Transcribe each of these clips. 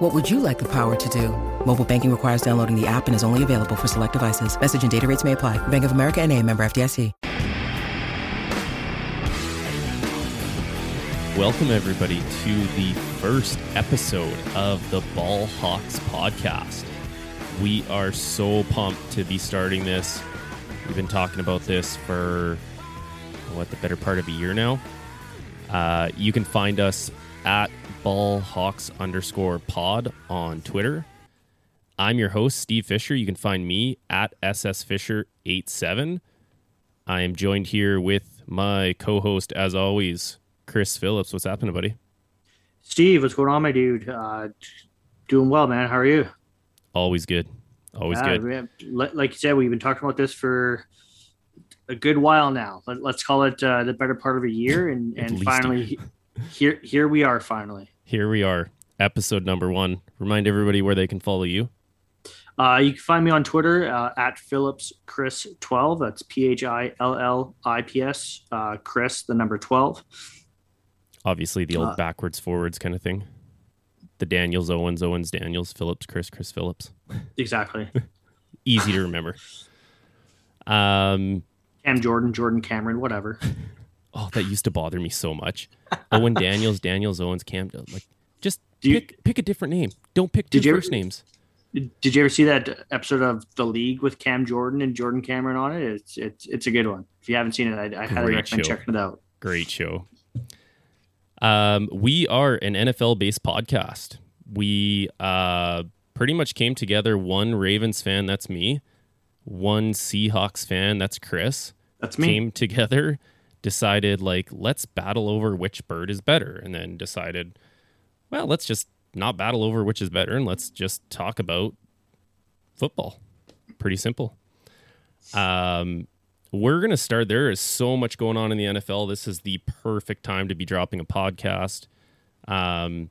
What would you like the power to do? Mobile banking requires downloading the app and is only available for select devices. Message and data rates may apply. Bank of America and a member FDIC. Welcome, everybody, to the first episode of the Ball Hawks podcast. We are so pumped to be starting this. We've been talking about this for what the better part of a year now. Uh, you can find us at Ball Hawks underscore pod on Twitter. I'm your host, Steve Fisher. You can find me at SS Fisher87. I am joined here with my co host, as always, Chris Phillips. What's happening, buddy? Steve, what's going on, my dude? Uh, doing well, man. How are you? Always good. Always Yeah, good. have- like you said, we've been talking about this for a good while now. Let, let's call it uh, the better part of a year, and and finally, here here we are. Finally, Here we are, episode number one. Remind everybody where they can follow you. uh, you can find me on Twitter uh, at Phillips Chris twelve. That's P H I L L I P S. Uh, Chris, the number twelve. Obviously, the old Uh, backwards forwards kind of thing. The Daniels, Owens, Owens, Daniels, Phillips, Chris, Chris, Phillips. Exactly. Easy to remember. Um, Cam Jordan, Jordan Cameron, whatever. oh, that used to bother me so much. Owen Daniels, Daniels, Owens, Cam. Like, just you- pick pick a different name. Don't pick two you ever- first names. Did you ever see that episode of The League with Cam Jordan and Jordan Cameron on it? It's it's it's a good one. If you haven't seen it, I, I highly recommend show. checking it out. Great show. Um, we are an NFL based podcast. We uh, pretty much came together one Ravens fan, that's me, one Seahawks fan, that's Chris. That's me. Came together, decided, like, let's battle over which bird is better, and then decided, well, let's just not battle over which is better and let's just talk about football. Pretty simple. Um, we're going to start. There is so much going on in the NFL. This is the perfect time to be dropping a podcast. Um,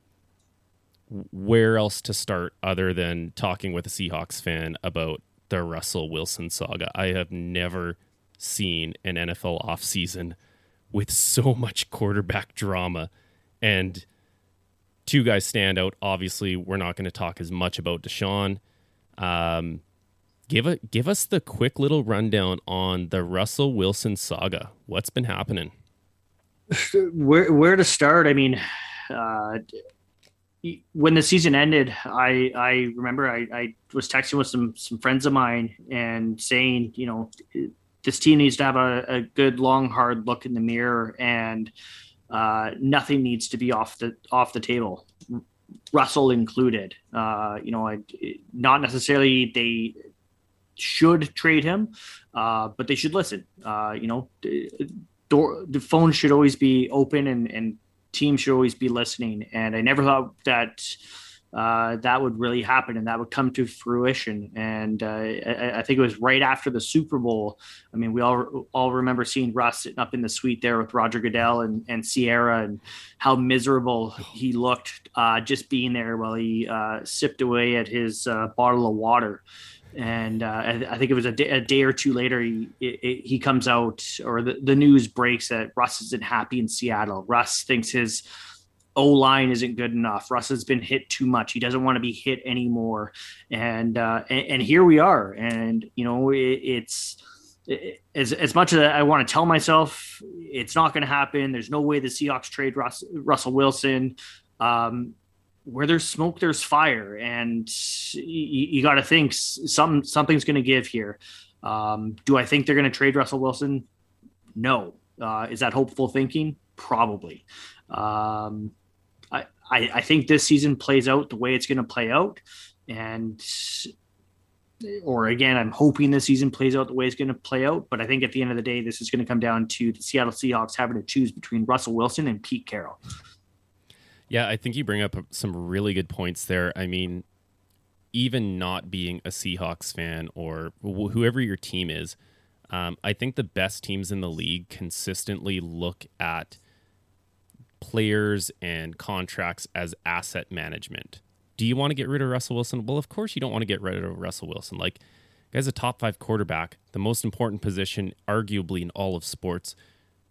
where else to start other than talking with a Seahawks fan about the Russell Wilson saga? I have never seen an NFL offseason with so much quarterback drama. And two guys stand out. Obviously, we're not going to talk as much about Deshaun. Um, give a give us the quick little rundown on the Russell Wilson saga. What's been happening? where where to start? I mean, uh, when the season ended, I I remember I, I was texting with some some friends of mine and saying, you know, this team needs to have a, a good long hard look in the mirror and uh, nothing needs to be off the off the table. Russell included. Uh, you know, I, not necessarily they should trade him, uh, but they should listen. Uh, you know, door the phone should always be open and and teams should always be listening. And I never thought that uh, that would really happen and that would come to fruition. And uh, I, I think it was right after the Super Bowl. I mean, we all all remember seeing Russ sitting up in the suite there with Roger Goodell and, and Ciara and how miserable he looked uh, just being there while he uh, sipped away at his uh, bottle of water and uh, I, I think it was a day, a day or two later he it, he comes out or the, the news breaks that Russ isn't happy in Seattle. Russ thinks his O line isn't good enough. Russ has been hit too much. He doesn't want to be hit anymore. And uh, and, and here we are. And you know it, it's it, as as much as I want to tell myself it's not going to happen. There's no way the Seahawks trade Russ, Russell Wilson. Um, where there's smoke, there's fire, and you, you got to think some something's going to give here. Um, do I think they're going to trade Russell Wilson? No. Uh, is that hopeful thinking? Probably. Um, I, I think this season plays out the way it's going to play out, and or again, I'm hoping this season plays out the way it's going to play out. But I think at the end of the day, this is going to come down to the Seattle Seahawks having to choose between Russell Wilson and Pete Carroll. Yeah, I think you bring up some really good points there. I mean, even not being a Seahawks fan or wh- whoever your team is, Um, I think the best teams in the league consistently look at players and contracts as asset management. Do you want to get rid of Russell Wilson? Well, of course you don't want to get rid of Russell Wilson. Like, guy's a top five quarterback, the most important position, arguably in all of sports.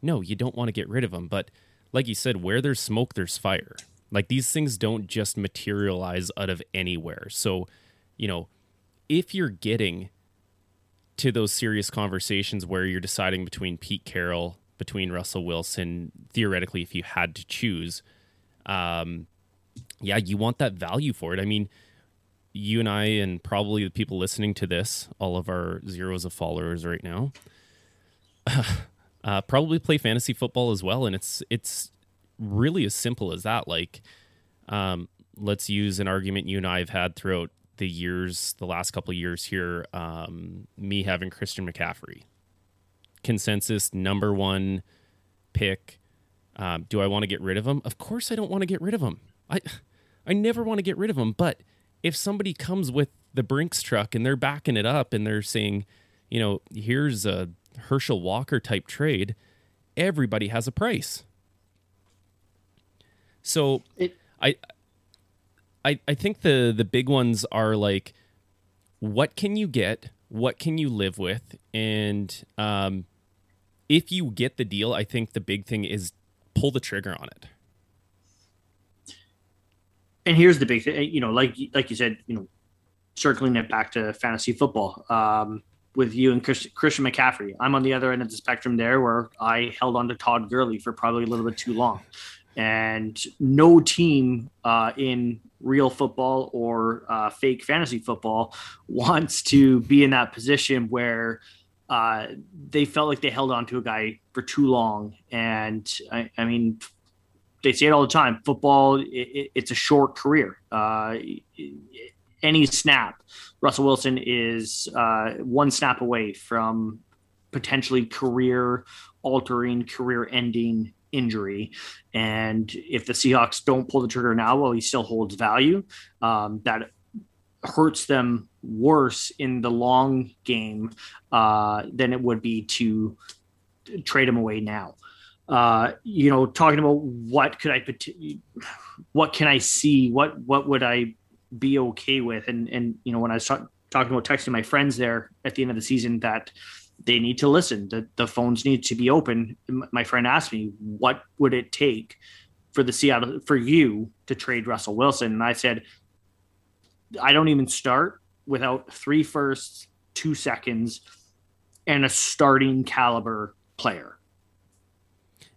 No, you don't want to get rid of him. But like you said, where there's smoke, there's fire. Like these things don't just materialize out of anywhere. So, you know, if you're getting to those serious conversations where you're deciding between Pete Carroll, between Russell Wilson, theoretically, if you had to choose, um, yeah, you want that value for it. I mean, you and I, and probably the people listening to this, all of our zeros of followers right now, uh, probably play fantasy football as well, and it's it's really as simple as that. Like, um, let's use an argument you and I have had throughout the years, the last couple of years here, um, me having Christian McCaffrey, consensus number one pick. Um, do I want to get rid of him? Of course, I don't want to get rid of him. I, I never want to get rid of him. But if somebody comes with the Brinks truck and they're backing it up and they're saying, you know, here's a Herschel Walker type trade, everybody has a price. So it, I I, I think the the big ones are like what can you get what can you live with and um, if you get the deal i think the big thing is pull the trigger on it and here's the big thing you know like like you said you know circling it back to fantasy football um, with you and Chris, Christian McCaffrey. I'm on the other end of the spectrum there where I held on to Todd Gurley for probably a little bit too long. And no team uh, in real football or uh, fake fantasy football wants to be in that position where uh, they felt like they held on to a guy for too long. And I, I mean, they say it all the time football, it, it, it's a short career. Uh, any snap, Russell Wilson is uh, one snap away from potentially career altering, career ending injury. And if the Seahawks don't pull the trigger now, well, he still holds value. Um, that hurts them worse in the long game uh, than it would be to trade him away now. Uh, you know, talking about what could I, what can I see? What what would I be okay with? And and you know, when I was talk, talking about texting my friends there at the end of the season, that they need to listen. The, the phones need to be open. My friend asked me, what would it take for the Seattle, for you to trade Russell Wilson? And I said, I don't even start without three firsts, two seconds, and a starting caliber player.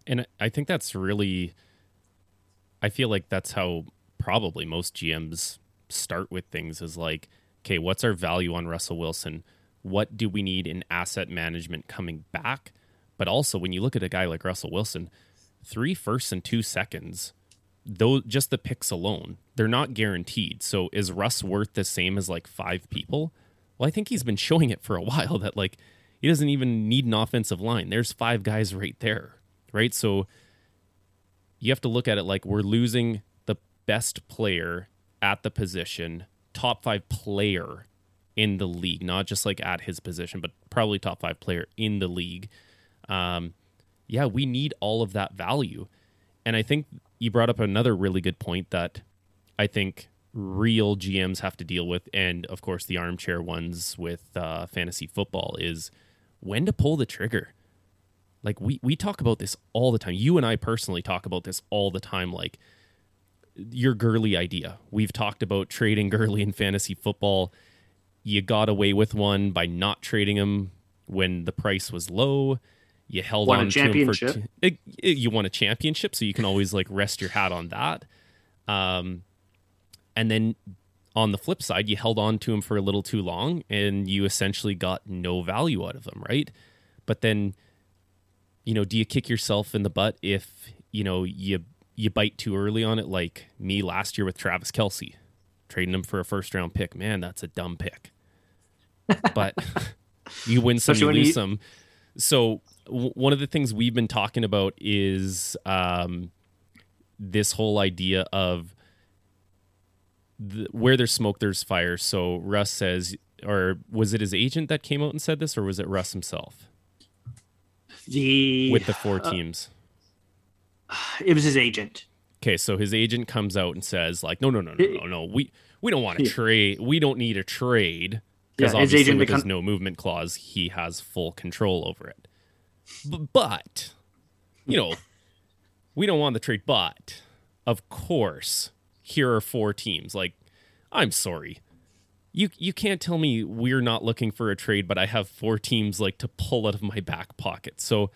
And I think that's really, I feel like that's how probably most GMs start with things is like, okay, what's our value on Russell Wilson? what do we need in asset management coming back? But also, when you look at a guy like Russell Wilson, three firsts and two seconds, though just the picks alone, they're not guaranteed. So is Russ worth the same as like five people? Well, I think he's been showing it for a while that like he doesn't even need an offensive line. There's five guys right there, right? So you have to look at it like we're losing the best player at the position, top five player in the league, not just like at his position, but probably top five player in the league. Um, yeah, we need all of that value. And I think you brought up another really good point that I think real GMs have to deal with, and of course the armchair ones with uh, fantasy football is when to pull the trigger. Like we we talk about this all the time. You and I personally talk about this all the time. Like your Gurley idea. We've talked about trading Gurley in fantasy football you got away with one by not trading him when the price was low. You held won on to him for t- you won a championship, so you can always like rest your hat on that. Um, and then on the flip side, you held on to him for a little too long, and you essentially got no value out of them, right? But then, you know, do you kick yourself in the butt if you know you you bite too early on it, like me last year with Travis Kelce, trading him for a first round pick. Man, that's a dumb pick. But you win some, you lose you... some. So w- one of the things we've been talking about is um, this whole idea of the, where there's smoke, there's fire. So Russ says, or was it his agent that came out and said this, or was it Russ himself? the with the four teams? Uh, it was his agent. Okay, so his agent comes out and says, like, no, no, no, no, no, no, we we don't want to Yeah. trade. We don't need a trade because Yeah, his obviously agent with his no movement clause, he has full control over it. B- but you know, we don't want the trade. But of course, here are four teams. Like, I'm sorry. You, you can't tell me we're not looking for a trade, but I have four teams like to pull out of my back pocket. So,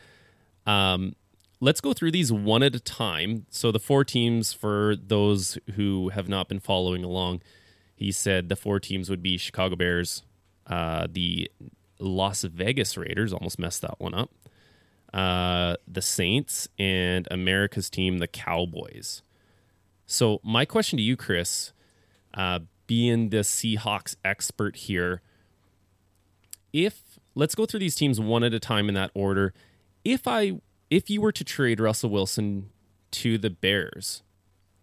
um, let's go through these one at a time. So the four teams, for those who have not been following along, he said the four teams would be Chicago Bears, uh, the Las Vegas Raiders, almost messed that one up, uh, the Saints, and America's team, the Cowboys. So my question to you, Chris, uh, being the Seahawks expert here, if let's go through these teams one at a time in that order. If I if you were to trade Russell Wilson to the Bears,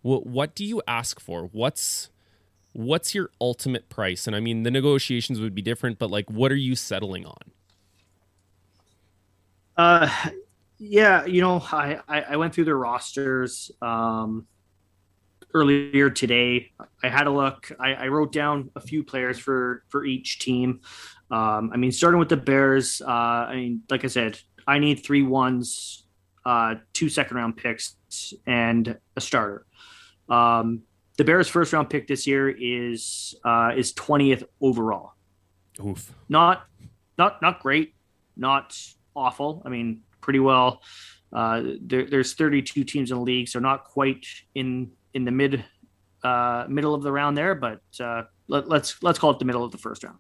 what what do you ask for? What's what's your ultimate price? And I mean the negotiations would be different, but like what are you settling on? Uh, yeah, you know, I, I, I went through their rosters um, earlier today. I had a look. I, I wrote down a few players for for each team. Um, I mean, starting with the Bears. Uh, I mean, like I said, I need three ones, uh, two second round picks, and a starter. Um, the Bears' first round pick this year is uh, is twentieth overall Oof. not not not great, not awful. I mean, pretty well. Uh, there, there's 32 teams in the league, so not quite in in the mid uh, middle of the round there, but uh, let, let's let's call it the middle of the first round.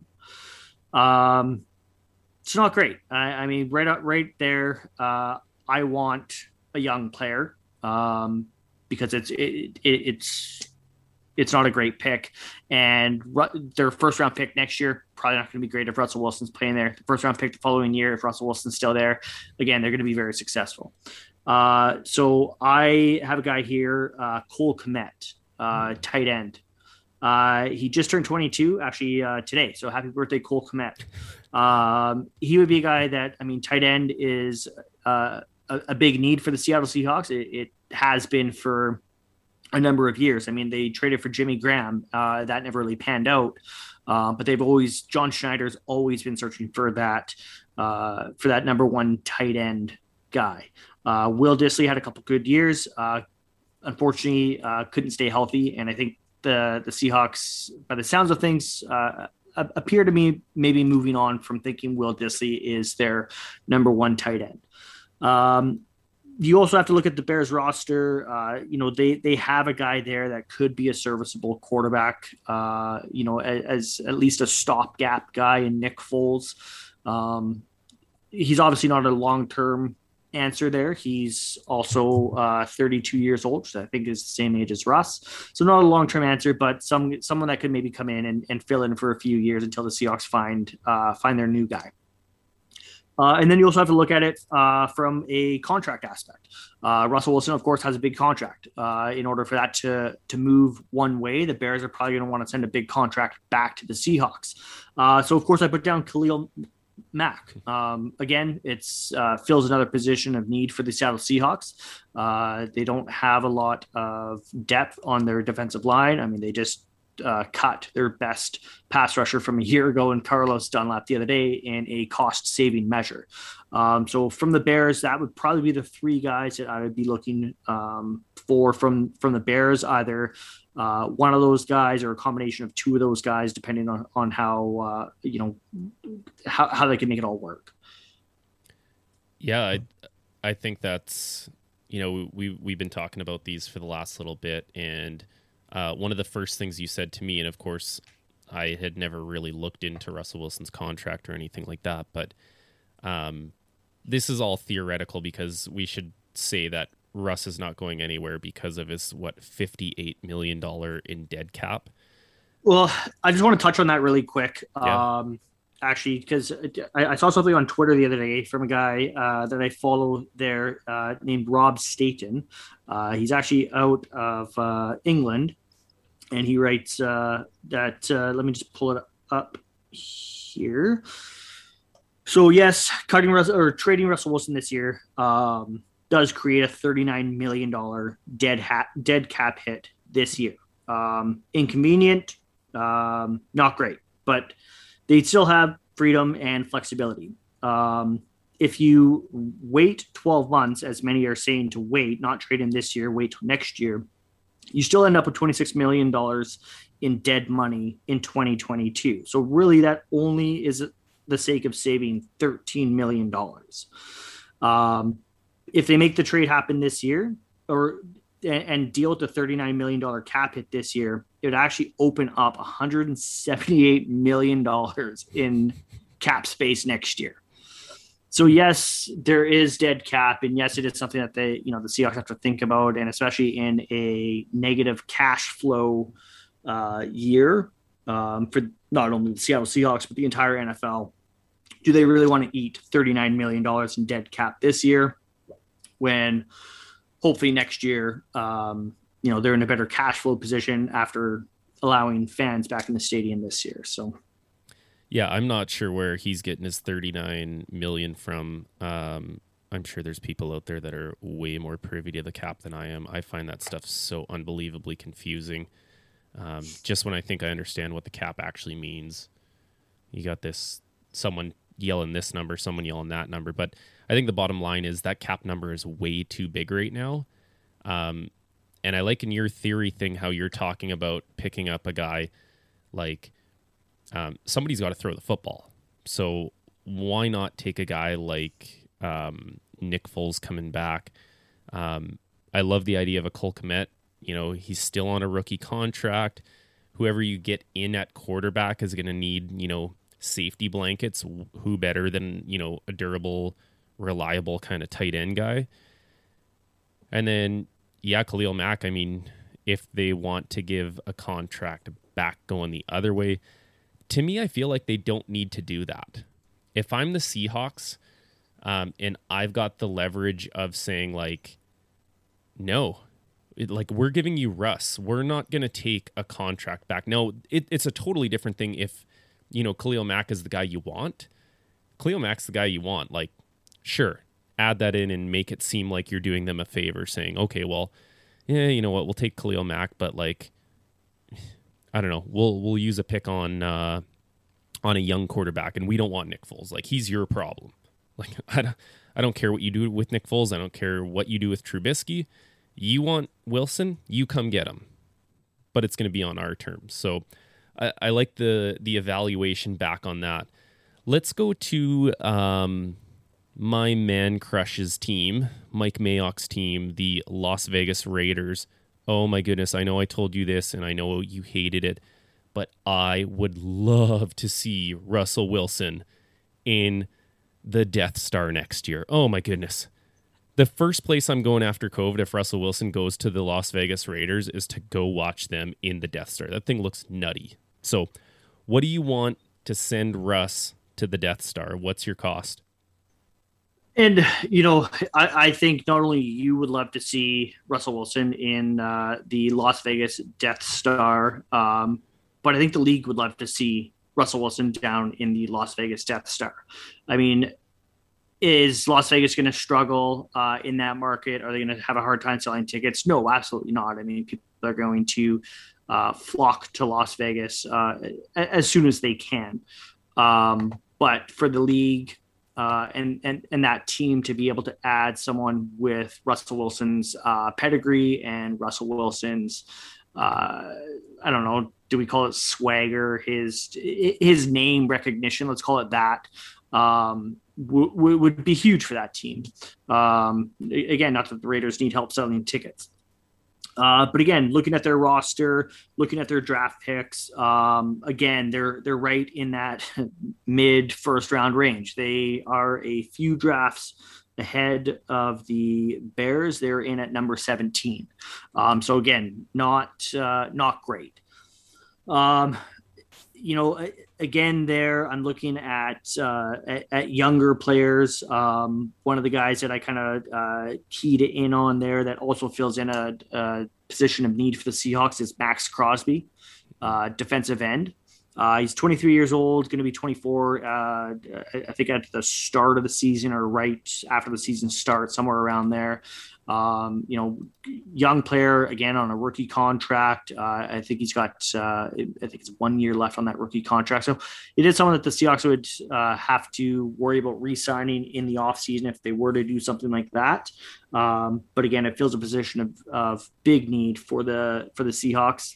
Um, it's not great. I, I mean, right out right there, uh, I want a young player um, because it's it, it, it's it's not a great pick. And Ru- their first round pick next year probably not going to be great if Russell Wilson's playing there. The first round pick the following year, if Russell Wilson's still there, again they're going to be very successful. Uh, so I have a guy here, uh, Cole Kmet, uh, tight end. Uh, he just turned 22 actually uh, today. So happy birthday, Cole Kmet. Um, he would be a guy that I mean, tight end is uh, a, a big need for the Seattle Seahawks. It, it has been for a number of years. I mean, they traded for Jimmy Graham. Uh, that never really panned out. Uh, but they've always John Schneider's always been searching for that uh, for that number one tight end guy. Uh, Will Dissly had a couple good years. Uh, unfortunately, uh, couldn't stay healthy, and I think the the Seahawks, by the sounds of things, appear to me maybe moving on from thinking Will Dissly is their number one tight end. Um, you also have to look at the Bears roster. Uh, you know, they they have a guy there that could be a serviceable quarterback. Uh, you know, as, as at least a stopgap guy in Nick Foles. Um, he's obviously not a long term answer there. He's also uh, 32 years old, which I think is the same age as Russ. So not a long term answer, but some someone that could maybe come in and, and fill in for a few years until the Seahawks find uh, find their new guy. Uh, and then you also have to look at it uh, from a contract aspect. Uh, Russell Wilson, of course, has a big contract. Uh, in order for that to to move one way, the Bears are probably going to want to send a big contract back to the Seahawks. Uh, so, of course, I put down Khalil Mack. Um, again, it's uh, fills another position of need for the Seattle Seahawks. They don't have a lot of depth on their defensive line. I mean, they just uh, cut their best pass rusher from a year ago and Carlos Dunlap the other day in a cost saving measure. Um, so from the Bears, that would probably be the three guys that I would be looking um, for from from the Bears, either uh, one of those guys or a combination of two of those guys, depending on on how uh, you know how, how they can make it all work. Yeah, I, I think that's you know we we've been talking about these for the last little bit, and uh, one of the first things you said to me, and of course, I had never really looked into Russell Wilson's contract or anything like that, but um, this is all theoretical because we should say that Russ is not going anywhere because of his what fifty eight million dollar in dead cap. Well, I just want to touch on that really quick. Yeah. Um, actually, because I, I saw something on Twitter the other day from a guy uh, that I follow there uh, named Rob Staton. Uh, he's actually out of uh, England, and he writes uh, that. Uh, let me just pull it up here. So yes, cutting Russell or trading Russell Wilson this year um, does create a thirty-nine million dollar dead hat dead cap hit this year. Um, inconvenient, um, not great, but they still have freedom and flexibility. Um, if you wait 12 months, as many are saying to wait, not trade him this year, wait till next year, you still end up with $26 million in dead money in 2022. So, really, that only is the sake of saving $13 million. Um, if they make the trade happen this year or and deal with the $39 million cap hit this year, it would actually open up $178 million in cap space next year. So yes, there is dead cap, and yes, it is something that they, you know, the Seahawks have to think about, and especially in a negative cash flow uh, year um, for not only the Seattle Seahawks but the entire NFL. Do they really want to eat $39 million in dead cap this year when hopefully next year, um, you know, they're in a better cash flow position after allowing fans back in the stadium this year. So, yeah, I'm not sure where he's getting his 39 million from. Um, I'm sure there's people out there that are way more privy to the cap than I am. I find that stuff so unbelievably confusing. Um, just when I think I understand what the cap actually means, you got this someone yelling this number, someone yelling that number. But I think the bottom line is that cap number is way too big right now. Um, and I like in your theory thing how you're talking about picking up a guy like um, somebody's got to throw the football. So why not take a guy like um, Nick Foles coming back? Um, I love the idea of a Cole Kmet you know, he's still on a rookie contract. Whoever you get in at quarterback is going to need, you know, safety blankets. Who better than, you know, a durable, reliable kind of tight end guy? And then, yeah, Khalil Mack, I mean, if they want to give a contract back going the other way, to me, I feel like they don't need to do that. If I'm the Seahawks um, and I've got the leverage of saying, like, no, it, like we're giving you Russ. We're not going to take a contract back. No, it, it's a totally different thing if you know Khalil Mack is the guy you want. Khalil Mack's the guy you want. Like, sure, add that in and make it seem like you're doing them a favor, saying, okay, well, yeah, you know what, we'll take Khalil Mack, but like, I don't know, we'll we'll use a pick on uh, on a young quarterback, and we don't want Nick Foles. Like, he's your problem. Like, I don't, I don't care what you do with Nick Foles. I don't care what you do with Trubisky you want Wilson, you come get him, but it's going to be on our terms. So I, I, like the the evaluation back on that. Let's go to um, my man crushes team, Mike Mayock's team, the Las Vegas Raiders. Oh my goodness, I know I told you this and I know you hated it, but I would love to see Russell Wilson in the Death Star next year. Oh my goodness the first place I'm going after COVID if Russell Wilson goes to the Las Vegas Raiders is to go watch them in the Death Star. That thing looks nutty. So, what do you want to send Russ to the Death Star? What's your cost? And you know, I, I think not only you would love to see Russell Wilson in uh, the Las Vegas Death Star, um, but I think the league would love to see Russell Wilson down in the Las Vegas Death Star. I mean, is Las Vegas going to struggle uh, in that market? Are they going to have a hard time selling tickets? No, absolutely not. I mean, people are going to uh, flock to Las Vegas uh, as soon as they can. Um, but for the league uh, and and and that team to be able to add someone with Russell Wilson's uh, pedigree and Russell Wilson's uh, I don't know, do we call it swagger? His his name recognition, let's call it that. Um, w- would be huge for that team. Um, again, not that the Raiders need help selling tickets. Uh, but again, looking at their roster, looking at their draft picks, um, again, they're they're right in that mid first round range. They are a few drafts ahead of the Bears. They're in at number 17. Um, so again, not uh, not great. Um, you know, again, there I'm looking at uh, at, at, younger players. Um, one of the guys that I kind of uh, keyed in on there that also fills in a, a, position of need for the Seahawks is Maxx Crosby, uh, defensive end. Uh, he's 23 years old, going to be 24. Uh, I think at the start of the season or right after the season starts, somewhere around there. Um, you know, young player again on a rookie contract. Uh, I think he's got, uh, I think it's one year left on that rookie contract. So it is someone that the Seahawks would uh, have to worry about re-signing in the offseason if they were to do something like that. Um, but again, it fills a position of, of big need for the for the Seahawks.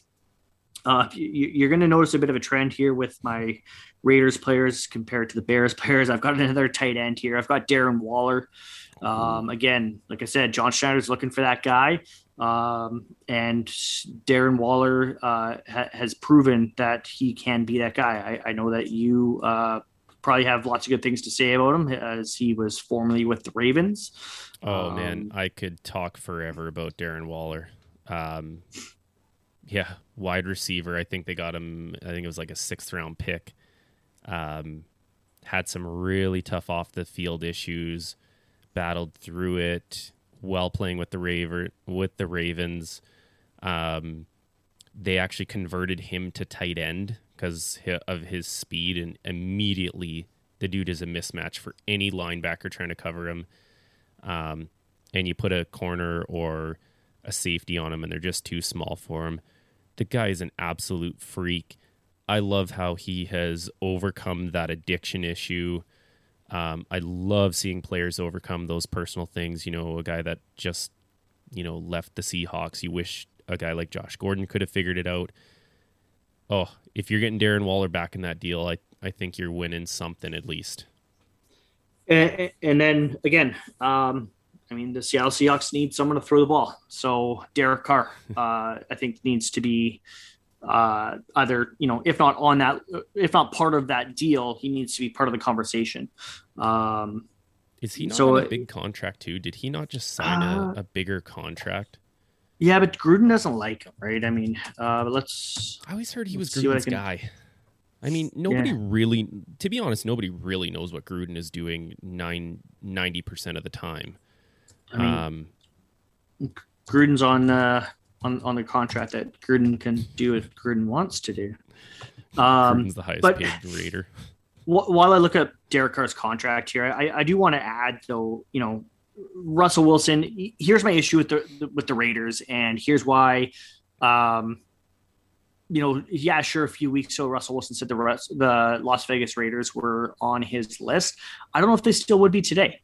Uh, you're going to notice a bit of a trend here with my Raiders players compared to the Bears players. I've got another tight end here. I've got Darren Waller. Um, again, like I said, John Schneider's looking for that guy. Um, and Darren Waller uh, ha- has proven that he can be that guy. I, I know that you uh, probably have lots of good things to say about him as he was formerly with the Ravens. Oh, um, man, I could talk forever about Darren Waller. Um, yeah, wide receiver. I think they got him. I think it was like a sixth round pick. Um, had some really tough off the field issues battled through it while playing with the Raver with the Ravens. Um, they actually converted him to tight end because of his speed, and immediately the dude is a mismatch for any linebacker trying to cover him. Um, and you put a corner or a safety on him, and they're just too small for him. The guy is an absolute freak. I love how he has overcome that addiction issue um, I love seeing players overcome those personal things. You know, a guy that just, you know, left the Seahawks. You wish a guy like Josh Gordon could have figured it out. Oh, if you're getting Darren Waller back in that deal, I, I think you're winning something at least. And, and then again, um, I mean, the Seattle Seahawks need someone to throw the ball. So Derek Carr, uh, I think, needs to be uh, either you know if not on that if not part of that deal he needs to be part of the conversation. Um is he not so on a big contract too? Did he not just sign uh, a, a, bigger contract? Yeah but gruden doesn't like him right? I mean uh let's i always heard he was gruden's I can... guy. I mean nobody yeah. really to be honest nobody really knows what gruden is doing nine, 90% of the time. I mean, um gruden's on uh on, on the contract that Gruden can do what Gruden wants to do. Um, Gruden's the highest but, paid Raider. While I look at Derek Carr's contract here, I, I do want to add though, you know, Russell Wilson. Here's my issue with the with the Raiders, and here's why. Um, you know, yeah, sure. A few weeks ago, Russell Wilson said the rest, the Las Vegas Raiders were on his list. I don't know if they still would be today.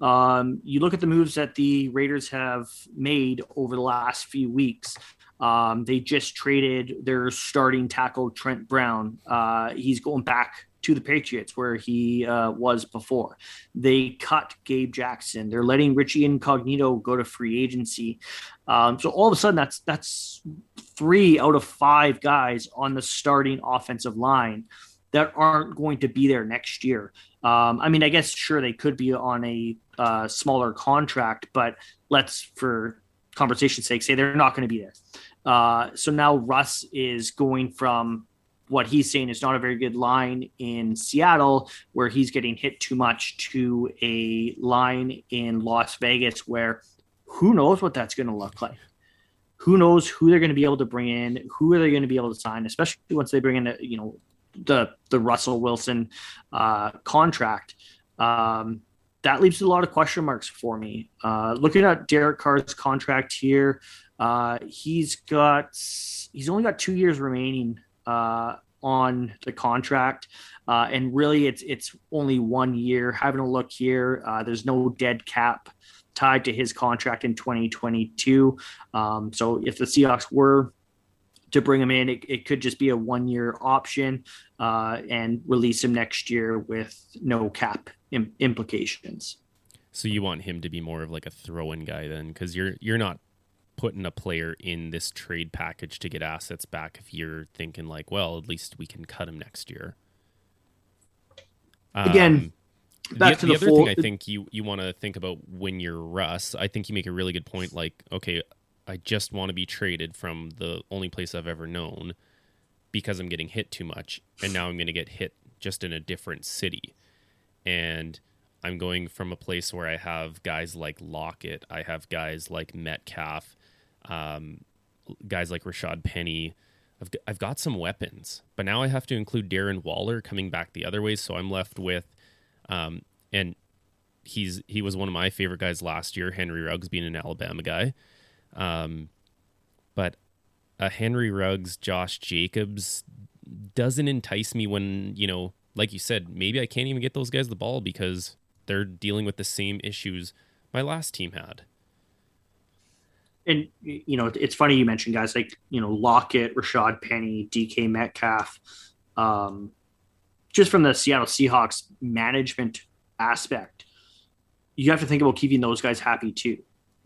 Um, you look at the moves that the Raiders have made over the last few weeks. Um, they just traded their starting tackle Trent Brown. Uh, he's going back to the Patriots where he uh, was before. They cut Gabe Jackson. They're letting Richie Incognito go to free agency. Um, so all of a sudden, that's that's three out of five guys on the starting offensive line that aren't going to be there next year. Um, I mean, I guess sure they could be on a uh, smaller contract, but let's, for conversation's sake, say they're not going to be there. Uh, so now Russ is going from what he's saying is not a very good line in Seattle, where he's getting hit too much, to a line in Las Vegas, where who knows what that's going to look like. Who knows who they're going to be able to bring in? Who are they going to be able to sign? Especially once they bring in, a, you know, the the Russell Wilson uh, contract. Um, that leaves a lot of question marks for me. Uh, looking at Derek Carr's contract here, uh, he's got he's only got two years remaining uh, on the contract, uh, and really it's it's only one year. Having a look here, uh, there's no dead cap tied to his contract in 2022. Um, so if the Seahawks were to bring him in. It, it could just be a one year option uh, and release him next year with no cap Im- implications. So you want him to be more of like a throw-in guy then, because you're you're not putting a player in this trade package to get assets back if you're thinking like, well, at least we can cut him next year. Again, um, back the, to the, the other full... thing I think you you want to think about when you're Russ. I think you make a really good point. Like, okay, I just want to be traded from the only place I've ever known because I'm getting hit too much. And now I'm going to get hit just in a different city. And I'm going from a place where I have guys like Lockett, I have guys like Metcalf, um, guys like Rashad Penny. I've I've got some weapons, but now I have to include Darren Waller coming back the other way, so I'm left with, um, and he's he was one of my favorite guys last year. Henry Ruggs being an Alabama guy, um, but a Henry Ruggs, Josh Jacobs doesn't entice me when you know, like you said, maybe I can't even get those guys the ball because they're dealing with the same issues my last team had and you know it's funny you mentioned guys like you know Lockett, Rashad Penny, DK Metcalf, um, just from the Seattle Seahawks management aspect, you have to think about keeping those guys happy too.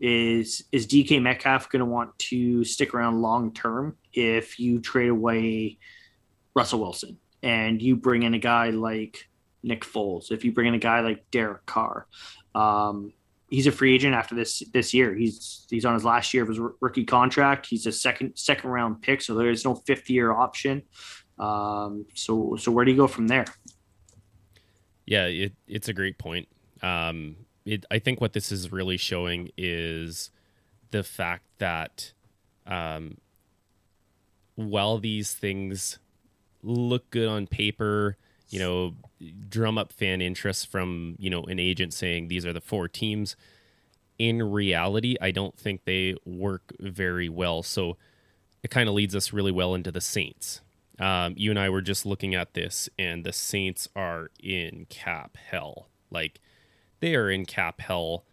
Is is DK Metcalf going to want to stick around long term if you trade away Russell Wilson and you bring in a guy like Nick Foles? If you bring in a guy like Derek Carr, um, he's a free agent after this this year. He's he's on his last year of his rookie contract. He's a second second round pick, so there is no fifth year option. Um, so so where do you go from there? Yeah, it, it's a great point. Um, it, I think what this is really showing is the fact that um, while these things look good on paper, you know, drum up fan interest from, you know, an agent saying these are the four teams. In reality, I don't think they work very well. So it kind of leads us really well into the Saints. Um, you and I were just looking at this, and the Saints are in cap hell. Like they are in cap hell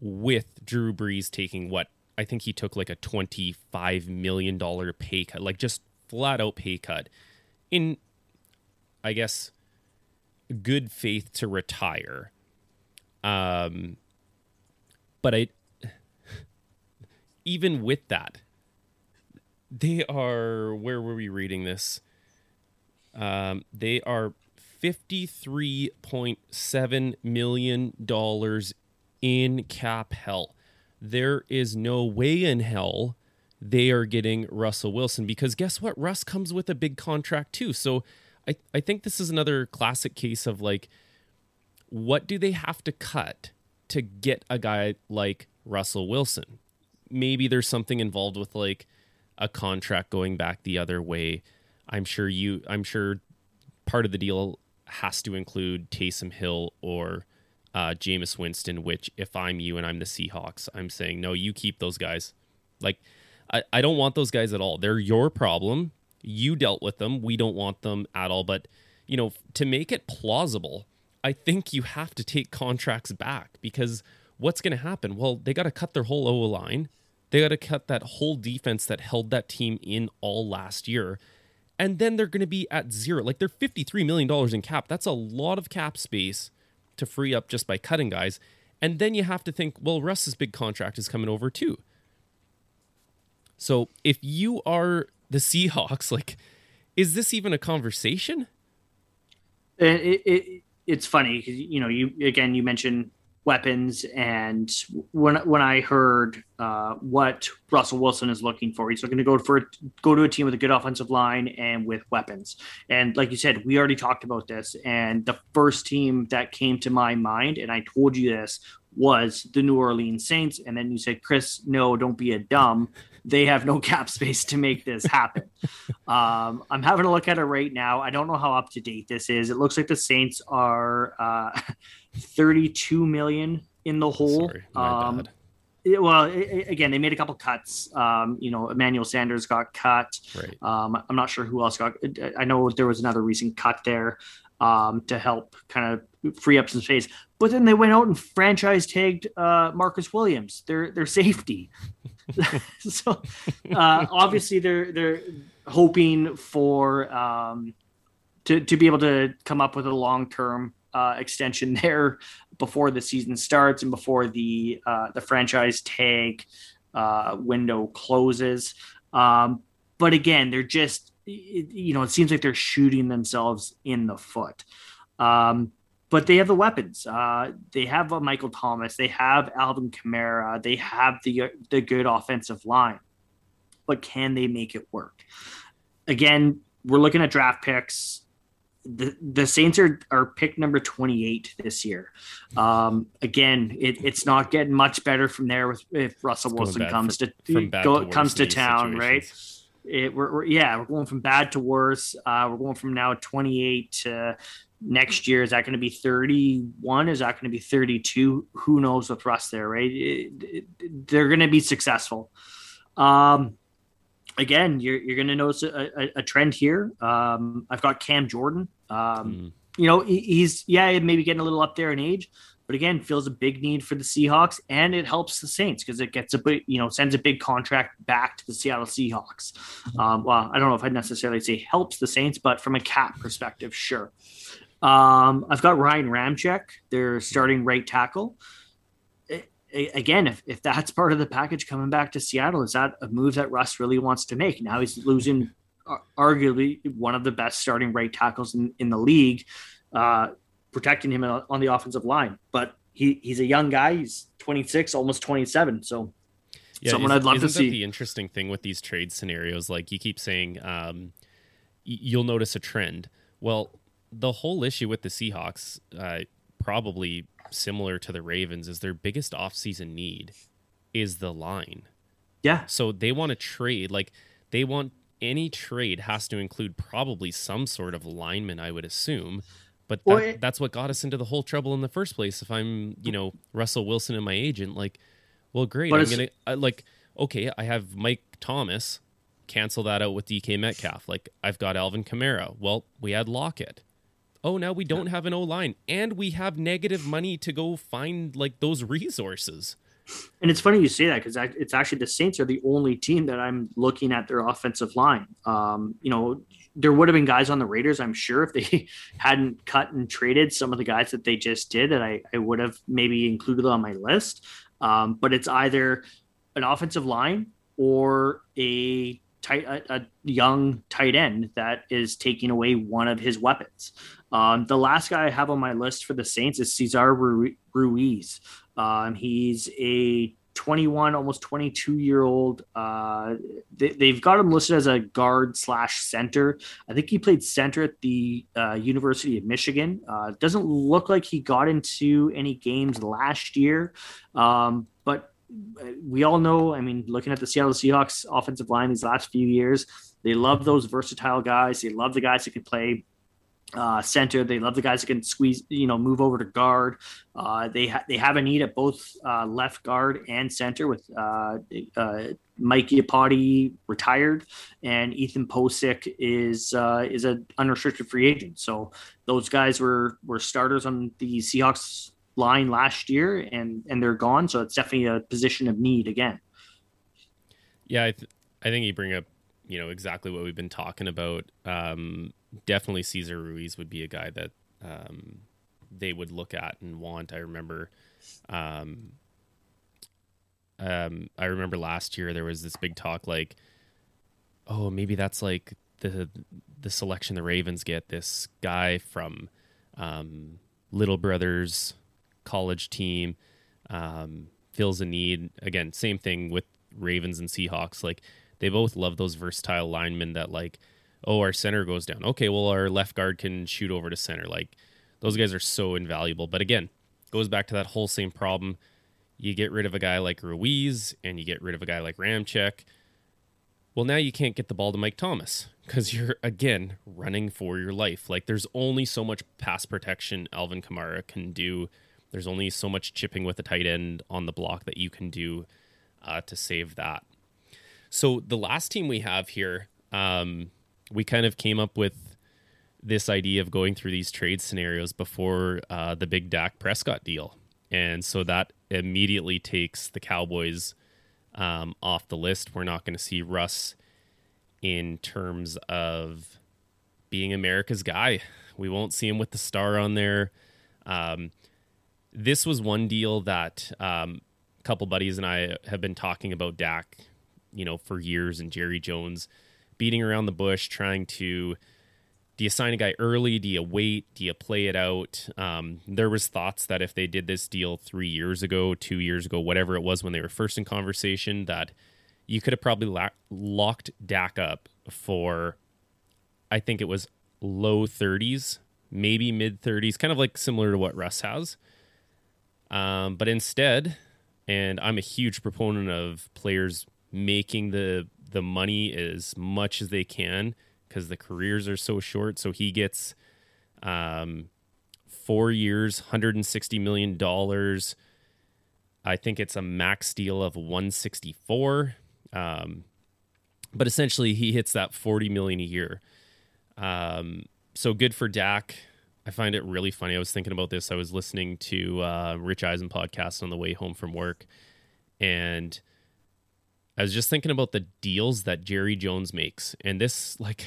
with Drew Brees taking what I think he took like a $25 million pay cut, like just flat out pay cut in I guess, good faith to retire. Um, but I, even with that, they are. Where were we reading this? Um, they are fifty-three point seven million dollars in cap hell. There is no way in hell they are getting Russell Wilson because guess what? Russ comes with a big contract too. So I, I think this is another classic case of like, what do they have to cut to get a guy like Russell Wilson? Maybe there's something involved with like a contract going back the other way. I'm sure you, I'm sure part of the deal has to include Taysom Hill or uh, Jameis Winston, which if I'm you and I'm the Seahawks, I'm saying, no, you keep those guys. Like, I, I don't want those guys at all. They're your problem. You dealt with them. We don't want them at all. But, you know, to make it plausible, I think you have to take contracts back because what's going to happen? Well, they got to cut their whole O line. They got to cut that whole defense that held that team in all last year. And then they're going to be at zero. Like they're $53 million in cap. That's a lot of cap space to free up just by cutting guys. And then you have to think, well, Russ's big contract is coming over too. So if you are the Seahawks. Like, is this even a conversation? It, it, it's funny because you know you again you mentioned weapons and when when I heard uh, what Russell Wilson is looking for, he's looking to go for go to a team with a good offensive line and with weapons. And like you said, we already talked about this. And the first team that came to my mind, and I told you this, was the New Orleans Saints. And then you said, Chris, no, don't be a dumb they have no cap space to make this happen. um, I'm having a look at it right now. I don't know how up to date this is. It looks like the Saints are uh, 32 million in the hole. Sorry, um, it, well, it, again, they made a couple cuts. Um, you know, Emmanuel Sanders got cut. Right. Um, I'm not sure who else got. I know there was another recent cut there um, to help kind of free up some space. But then they went out and franchise tagged uh, Marcus Williams, their their safety. so uh, obviously they're they're hoping for um, to to be able to come up with a long term uh, extension there before the season starts and before the uh, the franchise tag uh, window closes. Um, but again, they're just you know it seems like they're shooting themselves in the foot. Um, but they have the weapons. Uh, they have a Michael Thomas. They have Alvin Kamara. They have the the good offensive line. But can they make it work? Again, we're looking at draft picks. The the Saints are, are pick number 28 this year. Um, again, it, it's not getting much better from there with if Russell Wilson comes to, go, to comes to town, situations. right? it, we're, we're, yeah, we're going from bad to worse. Uh, we're going from now 28 to next year. Is that going to be 31? Is that going to be 32? Who knows with Russ there, right? It, it, they're going to be successful. Um, again, you're, you're going to notice a, a, a, trend here. Um, I've got Cam Jordan. Um, mm. You know, he, he's, yeah, maybe getting a little up there in age, but again, feels a big need for the Seahawks, and it helps the Saints because it gets a bit, you know, sends a big contract back to the Seattle Seahawks. Mm-hmm. Um, well, I don't know if I'd necessarily say helps the Saints, but from a cap perspective, sure. Um, I've got Ryan Ramczyk, their starting right tackle. Again, if, if that's part of the package coming back to Seattle, is that a move that Russ really wants to make? Now he's losing uh, arguably one of the best starting right tackles in, in the league. Uh, protecting him on the offensive line. But he, he's a young guy. He's 26, almost 27. So yeah, someone I'd love to see. the interesting thing with these trade scenarios? Like you keep saying, um, you'll notice a trend. Well, the whole issue with the Seahawks, uh, probably similar to the Ravens, is their biggest offseason need is the line. Yeah. So they want to trade. Like they want any trade has to include probably some sort of lineman, I would assume. But that, well, it, that's what got us into the whole trouble in the first place. If I'm, you know, Russell Wilson and my agent, like, well, great. I'm gonna I, like, okay, I have Mike Thomas. Cancel that out with DK Metcalf. Like, I've got Alvin Kamara. Well, we had Lockett. Oh, now we don't have an O line, and we have negative money to go find like those resources. And it's funny you say that because it's actually the Saints are the only team that I'm looking at their offensive line. Um, you know, there would have been guys on the Raiders, I'm sure, if they hadn't cut and traded some of the guys that they just did, that I, I would have maybe included on my list. Um, but it's either an offensive line or a tight, a, a, young tight end that is taking away one of his weapons. Um, the last guy I have on my list for the Saints is Cesar Ruiz. Um, he's a 21, almost 22 year old. Uh, they, have got him listed as a guard slash center. I think he played center at the uh, University of Michigan. Uh, doesn't look like he got into any games last year, um, we all know. I mean, looking at the Seattle Seahawks offensive line these last few years, they love those versatile guys. They love the guys that can play uh, center. They love the guys that can squeeze, you know, move over to guard. Uh, they ha- they have a need at both uh, left guard and center with uh, uh, Mike Iupati retired and Ethan Pocic is uh, is an unrestricted free agent. So those guys were were starters on the Seahawks line last year and and they're gone. So it's definitely a position of need again. Yeah, I, th- I think you bring up you know exactly what we've been talking about. Um, definitely Cesar Ruiz would be a guy that um, they would look at and want. I remember, um, um, I remember last year there was this big talk like, oh, maybe that's like the the selection the Ravens get. This guy from um, Little Brothers college team um, fills a need. Again, same thing with Ravens and Seahawks. Like they both love those versatile linemen that like oh, our center goes down. Okay, well, our left guard can shoot over to center. Like those guys are so invaluable. But again, goes back to that whole same problem. You get rid of a guy like Ruiz and you get rid of a guy like Ramczyk. Well, now you can't get the ball to Mike Thomas because you're again running for your life. Like there's only so much pass protection Alvin Kamara can do. There's only so much chipping with the tight end on the block that you can do uh, to save that. So the last team we have here, um, we kind of came up with this idea of going through these trade scenarios before uh, the big Dak Prescott deal. And so that immediately takes the Cowboys um, off the list. We're not going to see Russ in terms of being America's guy. We won't see him with the star on there. Um, this was one deal that um, a couple buddies and I have been talking about Dak, you know, for years, and Jerry Jones beating around the bush, trying to do you sign a guy early? Do you wait? Do you play it out? Um, there was thoughts that if they did this deal three years ago, two years ago, whatever it was when they were first in conversation, that you could have probably locked Dak up for, I think it was low 30s, maybe mid 30s, kind of like similar to what Russ has. Um, but instead, and I'm a huge proponent of players making the the money as much as they can because the careers are so short. So he gets um, four years, hundred and sixty million dollars. I think it's a max deal of one sixty four. Um, but essentially, he hits that forty million a year. Um, so good for Dak. I find it really funny. I was thinking about this. I was listening to uh, Rich Eisen podcast on the way home from work, and I was just thinking about the deals that Jerry Jones makes. And this, like,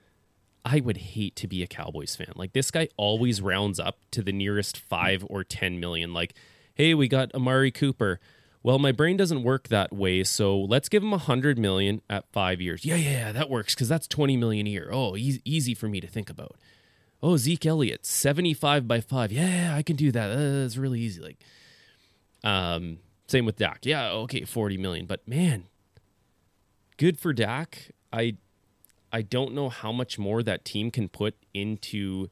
I would hate to be a Cowboys fan. Like, this guy always rounds up to the nearest five or 10 million. Like, hey, we got Amari Cooper. Well, my brain doesn't work that way, so let's give him a hundred million at five years. Yeah, yeah, that works because that's twenty million a year. Oh, easy for me to think about oh Zeke Elliott, 75 by 5. Yeah, I can do that. That's really easy. Like um same with Dak. Yeah, okay, 40 million. But man, good for Dak. I I don't know how much more that team can put into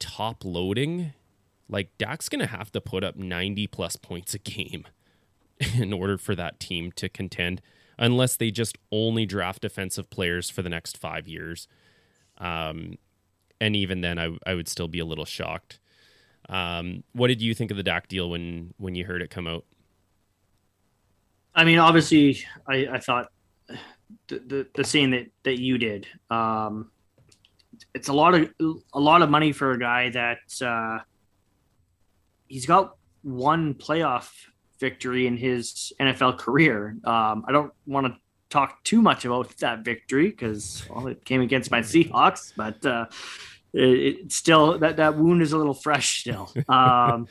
top loading. Like Dak's to have to put up 90 plus points a game in order for that team to contend unless they just only draft defensive players for the next 5 years. Um, and even then, I I would still be a little shocked. Um, what did you think of the Dak deal when when you heard it come out? I mean, obviously, I, I thought the, the, the same that that you did. Um, it's a lot of a lot of money for a guy that uh, he's got one playoff victory in his NFL career. Um, I don't want to talk too much about that victory because well, it came against my Seahawks, but uh, it, it, still that that wound is a little fresh still. Um,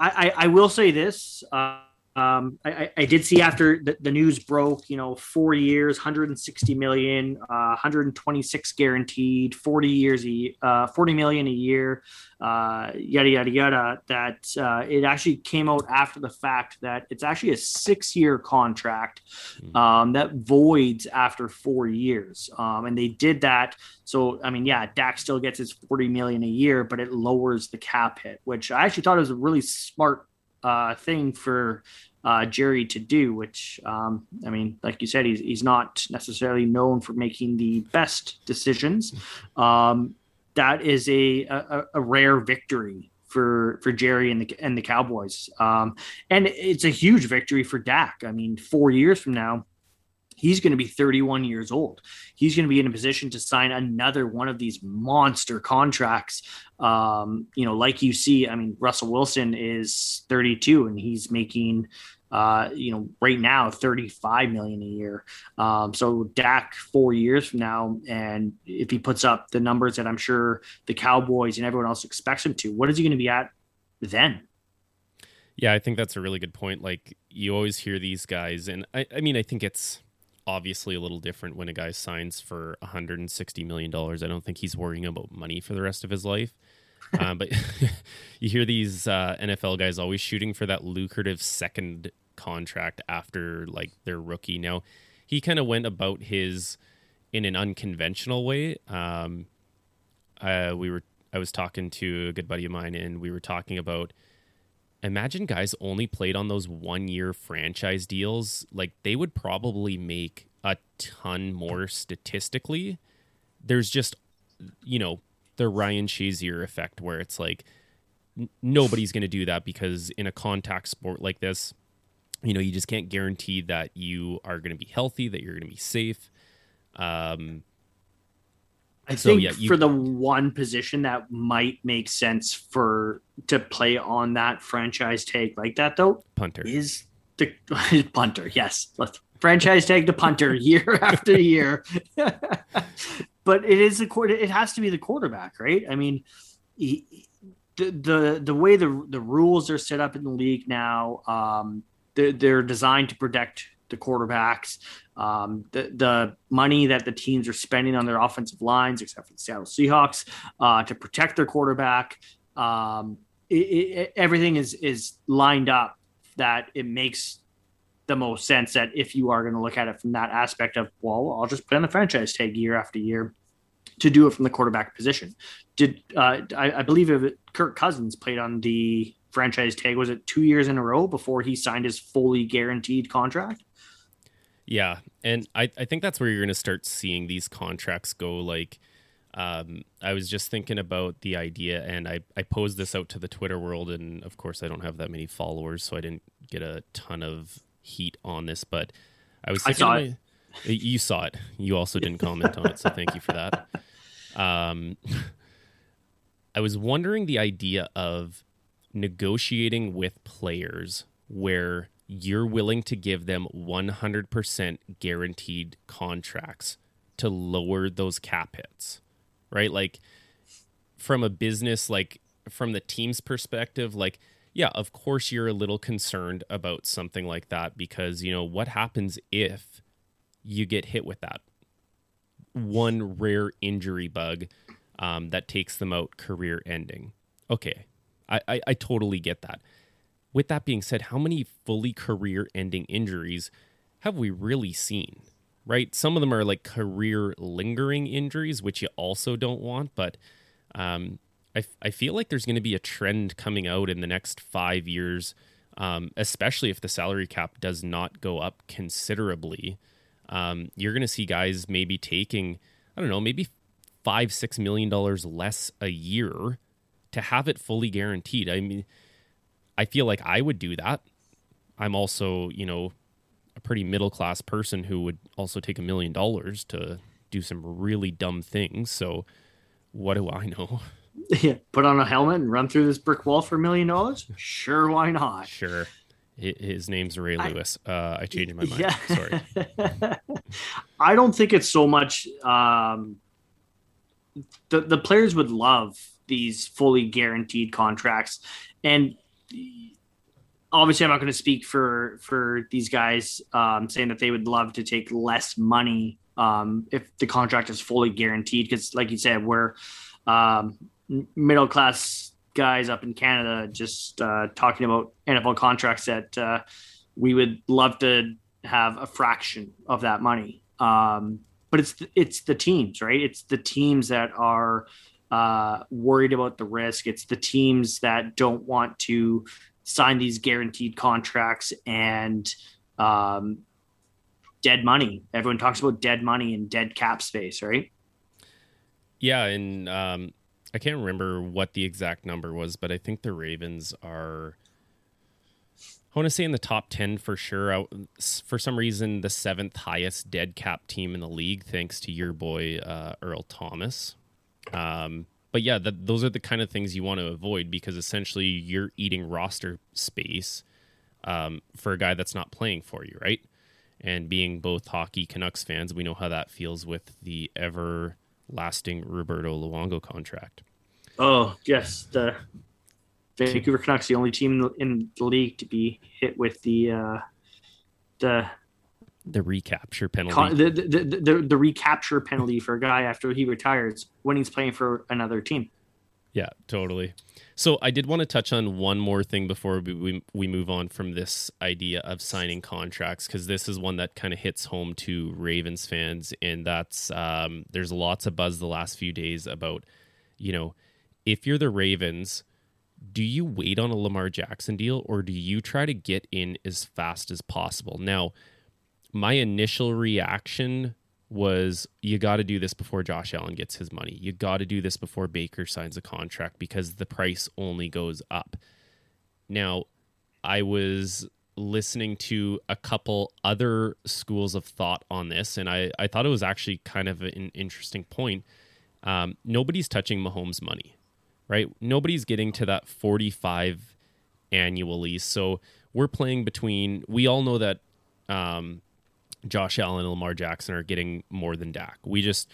I, I, I will say this. Uh, um, I, I, did see after the, the, news broke, you know, four years, 160 million, uh, 126 guaranteed, 40 years, a, uh, 40 million a year, uh, yada, yada, yada, that uh, it actually came out after the fact that it's actually a six year contract hmm. um, that voids after four years. Um, and they did that. So, I mean, yeah, Dak still gets his 40 million a year, but it lowers the cap hit, which I actually thought was a really smart uh, thing for uh, Jerry to do, which um, I mean, like you said, he's he's not necessarily known for making the best decisions. Um, that is a, a, a rare victory for for Jerry and the and the Cowboys, um, and it's a huge victory for Dak. I mean, four years from now, he's going to be 31 years old. He's going to be in a position to sign another one of these monster contracts. Um, you know, like you see, I mean, Russell Wilson is 32 and he's making, uh, you know, right now 35 million a year. Um, so Dak four years from now, and if he puts up the numbers that I'm sure the Cowboys and everyone else expects him to, what is he going to be at then? Yeah, I think that's a really good point. Like you always hear these guys, and I, I mean, I think it's obviously a little different when a guy signs for 160 million dollars. I don't think he's worrying about money for the rest of his life. Uh, but you hear these uh, NFL guys always shooting for that lucrative second contract after like their rookie. Now he kind of went about his in an unconventional way. Um, uh, we were I was talking to a good buddy of mine, and we were talking about imagine guys only played on those one year franchise deals. Like they would probably make a ton more statistically. There's just, you know, the Ryan Shazier effect where it's like n- nobody's going to do that because in a contact sport like this, you know, you just can't guarantee that you are going to be healthy, that you're going to be safe. Um, I so, think yeah, you, for the one position that might make sense for to play on that franchise tag like that though, punter is the punter. Yes, let's franchise tag the punter year after year. but it is the. It has to be the quarterback, right? I mean, he, the the the way the the rules are set up in the league now, um, they're, they're designed to protect the quarterbacks. Um, the, the money that the teams are spending on their offensive lines, except for the Seattle Seahawks, uh, to protect their quarterback. Um, it, it, everything is is lined up that it makes the most sense that if you are going to look at it from that aspect of well i'll just put on the franchise tag year after year to do it from the quarterback position did uh, I, I, believe it kirk cousins played on the franchise tag was it two years in a row before he signed his fully guaranteed contract Yeah, and I, I think that's where you're going to start seeing these contracts go. Like, um, I was just thinking about the idea, and I, I posed this out to the Twitter world, and of course, I don't have that many followers, so I didn't get a ton of heat on this. But I was I saw my, it. You saw it. You also didn't comment on it, so thank you for that. Um, I was wondering the idea of negotiating with players where you're willing to give them 100% guaranteed contracts to lower those cap hits, right? Like from a business, like from the team's perspective, like, yeah, of course you're a little concerned about something like that because, you know, what happens if you get hit with that one rare injury bug um, that takes them out career ending? Okay, I, I, I totally get that with that being said, how many fully career ending injuries have we really seen? Right? Some of them are like career lingering injuries, which you also don't want, but um, I, I feel like there's going to be a trend coming out in the next five years, um, especially if the salary cap does not go up considerably. Um, you're going to see guys maybe taking, I don't know, maybe five, six million dollars less a year to have it fully guaranteed. I mean, I feel like I would do that. I'm also, you know, a pretty middle class person who would also take a million dollars to do some really dumb things. So what do I know? Yeah, put on a helmet and run through this brick wall for a million dollars? Sure, why not? Sure. His name's Ray Lewis. I, uh, I changed my mind. Yeah. Sorry. I don't think it's so much. Um, the the players would love these fully guaranteed contracts, and obviously, I'm not going to speak for for these guys um, saying that they would love to take less money um, if the contract is fully guaranteed. Because, like you said, we're um, middle class guys up in Canada just uh, talking about NFL contracts that uh, we would love to have a fraction of that money. Um, but it's it's the teams, right? It's the teams that are uh, worried about the risk. It's the teams that don't want to sign these guaranteed contracts and um, dead money. Everyone talks about dead money and dead cap space, right? Yeah, and um, I can't remember what the exact number was, but I think the Ravens are. I want to say in the top 10 for sure. I, for some reason, the seventh highest dead cap team in the league, thanks to your boy, uh, Earl Thomas. Um, but yeah, those are the kind of things you want to avoid because essentially you're eating roster space um, for a guy that's not playing for you, right? And being both hockey Canucks fans, we know how that feels with the ever lasting Roberto Luongo contract. Oh, yes. The Vancouver Canucks, the only team in the, league to be hit with the uh, the the recapture penalty. Con- the, the, the, the, the recapture penalty for a guy after he retires when he's playing for another team. Yeah, totally. So I did want to touch on one more thing before we, we, move on from this idea of signing contracts because this is one that kind of hits home to Ravens fans, and that's um, there's lots of buzz the last few days about, you know, if you're the Ravens, do you wait on a Lamar Jackson deal or do you try to get in as fast as possible? Now, my initial reaction was you got to do this before Josh Allen gets his money. You got to do this before Baker signs a contract because the price only goes up. Now, I was listening to a couple other schools of thought on this, and I, I thought it was actually kind of an interesting point. Um, nobody's touching Mahomes' money, right? Nobody's getting to that 45 annually. So we're playing between, we all know that um, Josh Allen and Lamar Jackson are getting more than Dak. We just,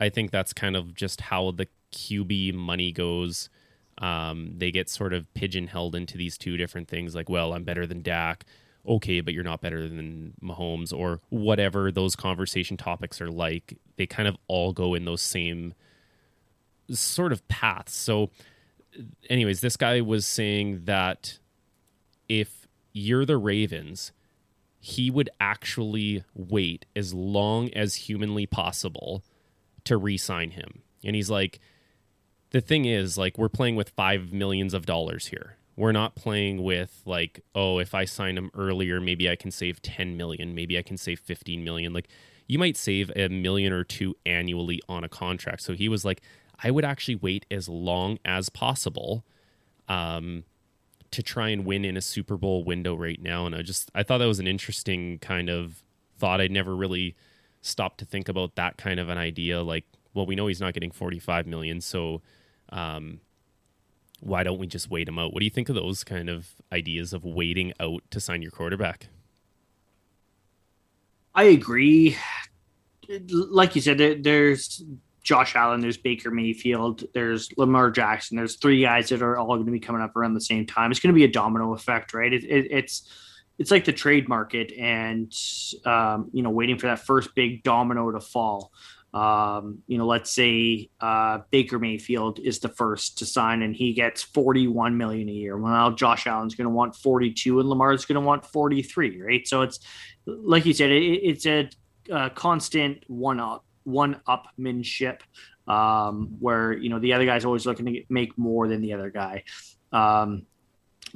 I think that's kind of just how the QB money goes. Um, they get sort of pigeonholed into these two different things like, well, I'm better than Dak. Okay, but you're not better than Mahomes or whatever those conversation topics are like. They kind of all go in those same sort of paths. So, anyways, this guy was saying that if you're the Ravens, he would actually wait as long as humanly possible to re-sign him. And he's like, the thing is, like, we're playing with five millions of dollars here. we're not playing with like, oh, if I sign him earlier, maybe I can save 10 million, maybe I can save 15 million. Like you might save a million or two annually on a contract. So he was like, I would actually wait as long as possible um, to try and win in a Super Bowl window right now. And I just I thought that was an interesting kind of thought. I'd never really stopped to think about that kind of an idea. Like, well, we know he's not getting 45 million, so um, why don't we just wait him out? What do you think of those kind of ideas of waiting out to sign your quarterback? I agree. Like you said, there's Josh Allen, there's Baker Mayfield, there's Lamar Jackson. There's three guys that are all going to be coming up around the same time. It's going to be a domino effect, right? It, it, it's it's like the trade market, and um, you know, waiting for that first big domino to fall. Um, you know, let's say uh, Baker Mayfield is the first to sign and he gets 41 million a year. Well, now Josh Allen's going to want 42 and Lamar's going to want 43, right? So it's like you said, it, it's a, a, constant one up, one upmanship um, where you know the other guy's always looking to get, make more than the other guy. Um,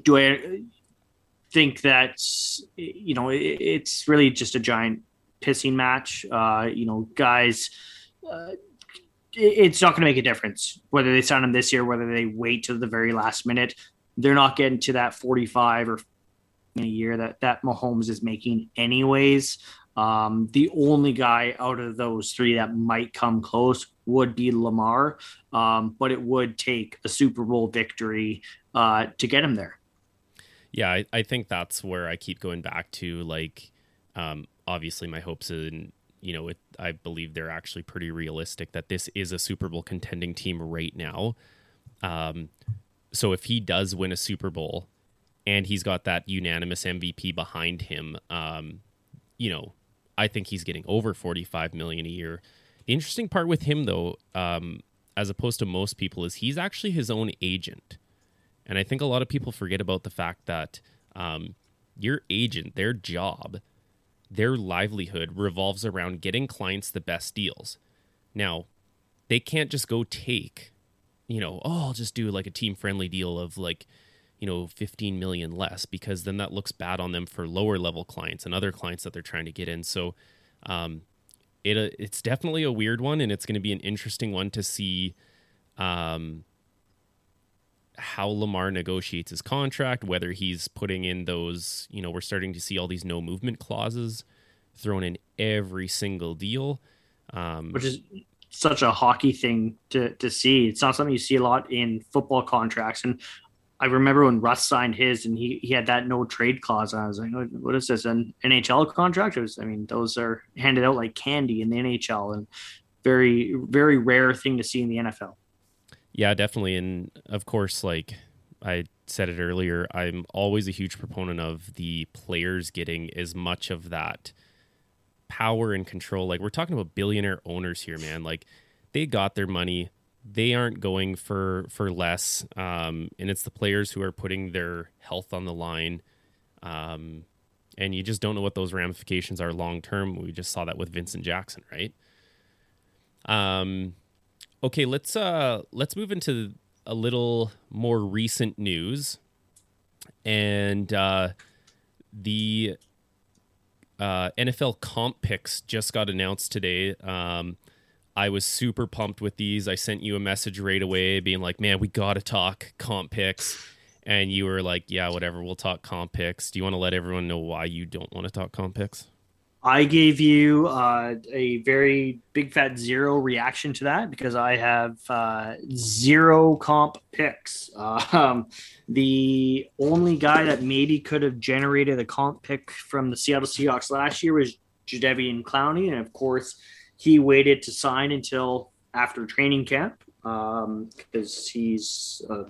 do I think that you know it, it's really just a giant pissing match. Uh, you know, guys, uh, it's not going to make a difference whether they sign him this year, whether they wait to the very last minute. They're not getting to that 45 or a year that that Mahomes is making, anyways. Um, the only guy out of those three that might come close would be Lamar, um, but it would take a Super Bowl victory uh, to get him there. Yeah, I, I think that's where I keep going back to. Like, um, obviously my hopes and you know, it, I believe they're actually pretty realistic that this is a Super Bowl contending team right now. Um, so if he does win a Super Bowl and he's got that unanimous MVP behind him, um, you know, I think he's getting over 45 million a year. The interesting part with him though, um, as opposed to most people, is he's actually his own agent. And I think a lot of people forget about the fact that um, your agent, their job their livelihood revolves around getting clients the best deals. Now, they can't just go take, you know, oh, I'll just do like a team friendly deal of like, you know, 15 million less because then that looks bad on them for lower level clients and other clients that they're trying to get in. So, um, it, uh, it's definitely a weird one and it's going to be an interesting one to see um, how Lamar negotiates his contract, whether he's putting in those, you know, we're starting to see all these no movement clauses thrown in every single deal. Um, Which is such a hockey thing to, to see. It's not something you see a lot in football contracts. And I remember when Russ signed his and he, he had that no trade clause. I was like, oh, what is this? An NHL contract? Was, I mean, those are handed out like candy in the NHL and very, very rare thing to see in the NFL. Yeah, definitely. And of course, like I said it earlier, I'm always a huge proponent of the players getting as much of that power and control. Like we're talking about billionaire owners here, man. Like they got their money. They aren't going for for less. Um, and it's the players who are putting their health on the line. Um, and you just don't know what those ramifications are long term. We just saw that with Vincent Jackson, right? Um, Okay, let's uh let's move into a little more recent news. And uh the uh, NFL comp picks just got announced today. Um, I was super pumped with these. I sent you a message right away being like, man, we got to talk comp picks. And you were like, yeah, whatever, we'll talk comp picks. Do you want to let everyone know why you don't want to talk comp picks? I gave you uh, a very big fat zero reaction to that because I have uh, zero comp picks. Uh, um, the only guy that maybe could have generated a comp pick from the Seattle Seahawks last year was Jadeveon Clowney, and of course, he waited to sign until after training camp because um, he's a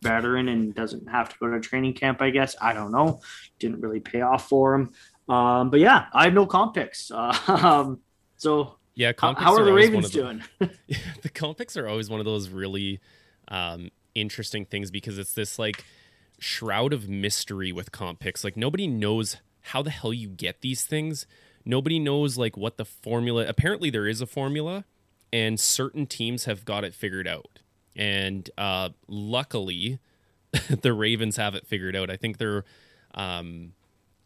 veteran and doesn't have to go to training camp. I guess I don't know. Didn't really pay off for him. Um, but yeah, I have no comp picks. Uh, um, so yeah, how, how, are, are the Ravens doing? The, the comp picks are always one of those really um, interesting things because it's this like shroud of mystery with comp picks. Like nobody knows how the hell you get these things. Nobody knows like what the formula. Apparently, there is a formula, and certain teams have got it figured out. And uh, luckily, the Ravens have it figured out. I think they're um,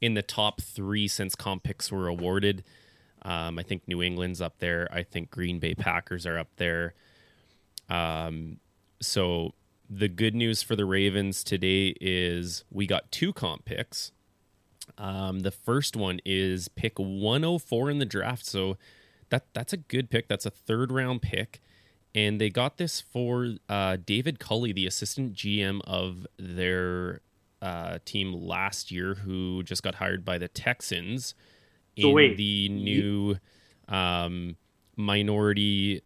in the top three since comp picks were awarded. Um, I think New England's up there. I think Green Bay Packers are up there. Um, so the good news for the Ravens today is we got two comp picks. Um, the first one is pick 104 in the draft. So that that's a good pick. That's a third round pick. And they got this for uh, David Culley, the assistant GM of their uh, team last year, who just got hired by the Texans So in wait, the new um, minority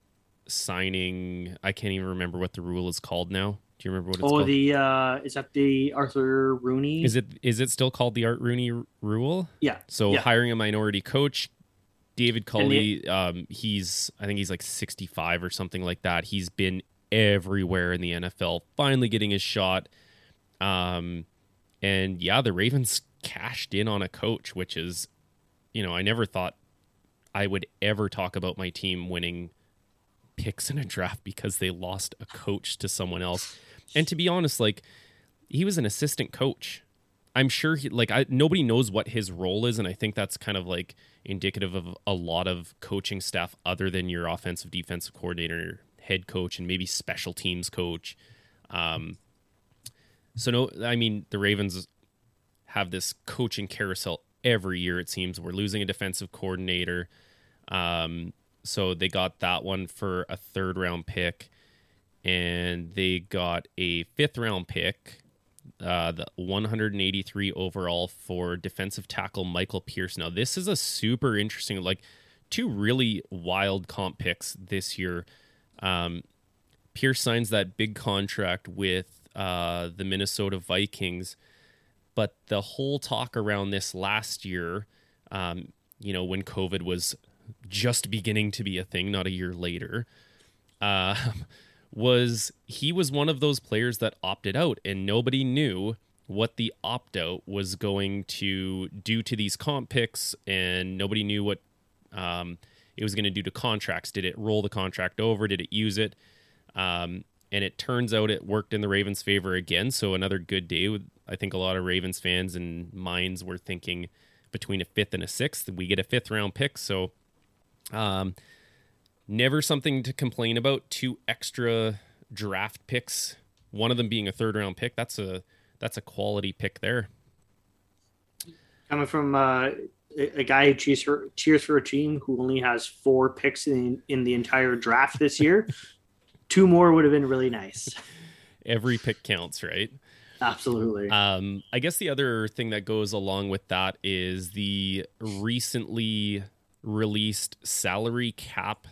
signing. I can't even remember what the rule is called now. Do you remember what it's called? Oh, called? the uh, is that the Arthur Rooney? Is it is it still called the Art Rooney rule? Yeah. So yeah. hiring a minority coach, David Culley, um, he's I think he's like 65 or something like that. He's been everywhere in the NFL, finally getting his shot. Um, and yeah, the Ravens cashed in on a coach, which is, you know, I never thought I would ever talk about my team winning picks in a draft because they lost a coach to someone else. And to be honest, like he was an assistant coach. I'm sure he like I nobody knows what his role is, and I think that's kind of like indicative of a lot of coaching staff other than your offensive defensive coordinator, head coach, and maybe special teams coach. Um, so no, I mean the Ravens have this coaching carousel every year. It seems we're losing a defensive coordinator, um, so they got that one for a third round pick, and they got a fifth round pick uh, the 183 overall for defensive tackle Michael Pierce. Now, this is a super interesting, like two really wild comp picks this year. Um, Pierce signs that big contract with uh, the Minnesota Vikings, but the whole talk around this last year, um, you know, when COVID was just beginning to be a thing, not a year later, uh, was he was one of those players that opted out, and nobody knew what the opt out was going to do to these comp picks, and nobody knew what um, it was going to do to contracts. Did it roll the contract over? Did it use it? Um, and it turns out it worked in the Ravens' favor again. So another good day. With, I think a lot of Ravens fans and minds were thinking between a fifth and a sixth. We get a fifth round pick, so um, never something to complain about. Two extra draft picks, one of them being a third round pick. That's a that's a quality pick there. coming from uh, a, guy who cheers for cheers for a team who only has four picks in in the entire draft this year. Two more would have been really nice. Every pick counts, right? Absolutely. Um, I guess the other thing that goes along with that is the recently released salary cap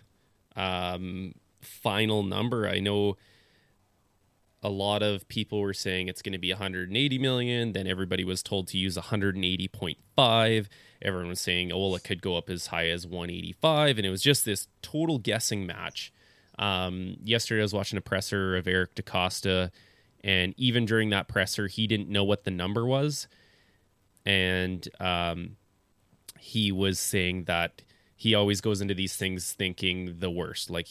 um, final number. I know a lot of people were saying it's going to be 180 million. Then everybody was told to use 180.5. Everyone was saying, oh, well, it could go up as high as 185. And it was just this total guessing match. Um, yesterday, I was watching a presser of Eric DeCosta, and even during that presser, he didn't know what the number was. And um, he was saying that he always goes into these things thinking the worst. Like,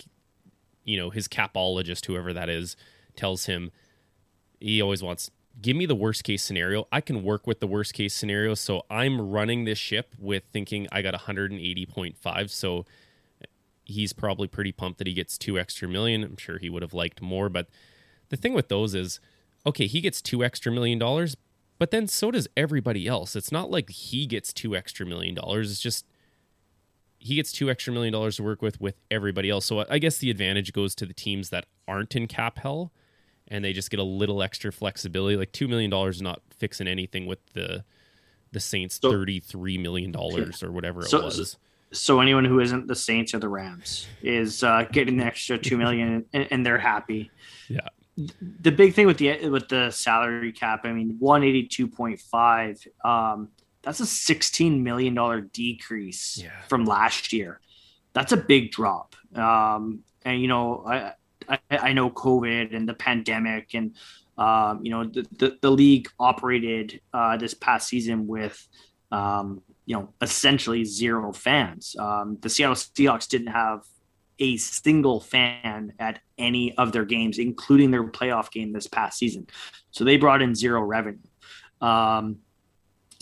you know, his capologist, whoever that is, tells him he always wants give me the worst case scenario. I can work with the worst case scenario. So I'm running this ship with thinking I got 180.5. So he's probably pretty pumped that he gets two extra million. I'm sure he would have liked more. But the thing with those is okay, he gets two extra million dollars, but then so does everybody else. It's not like he gets two extra million dollars. It's just he gets two extra million dollars to work with with everybody else. So I guess the advantage goes to the teams that aren't in cap hell and they just get a little extra flexibility. Like two million dollars is not fixing anything with the the Saints So- thirty three million dollars or whatever it So- was. so anyone who isn't the Saints or the Rams is uh, getting an extra two million, and, and they're happy. Yeah. The big thing with the with the salary cap, I mean, one eighty two point five. Um, that's a sixteen million dollar decrease Yeah. from last year. That's a big drop. Um, and you know, I, I I know COVID and the pandemic, and um, you know, the, the the league operated uh, this past season with um, you know, essentially zero fans. Um, the Seattle Seahawks didn't have a single fan at any of their games, including their playoff game this past season. So they brought in zero revenue. Um,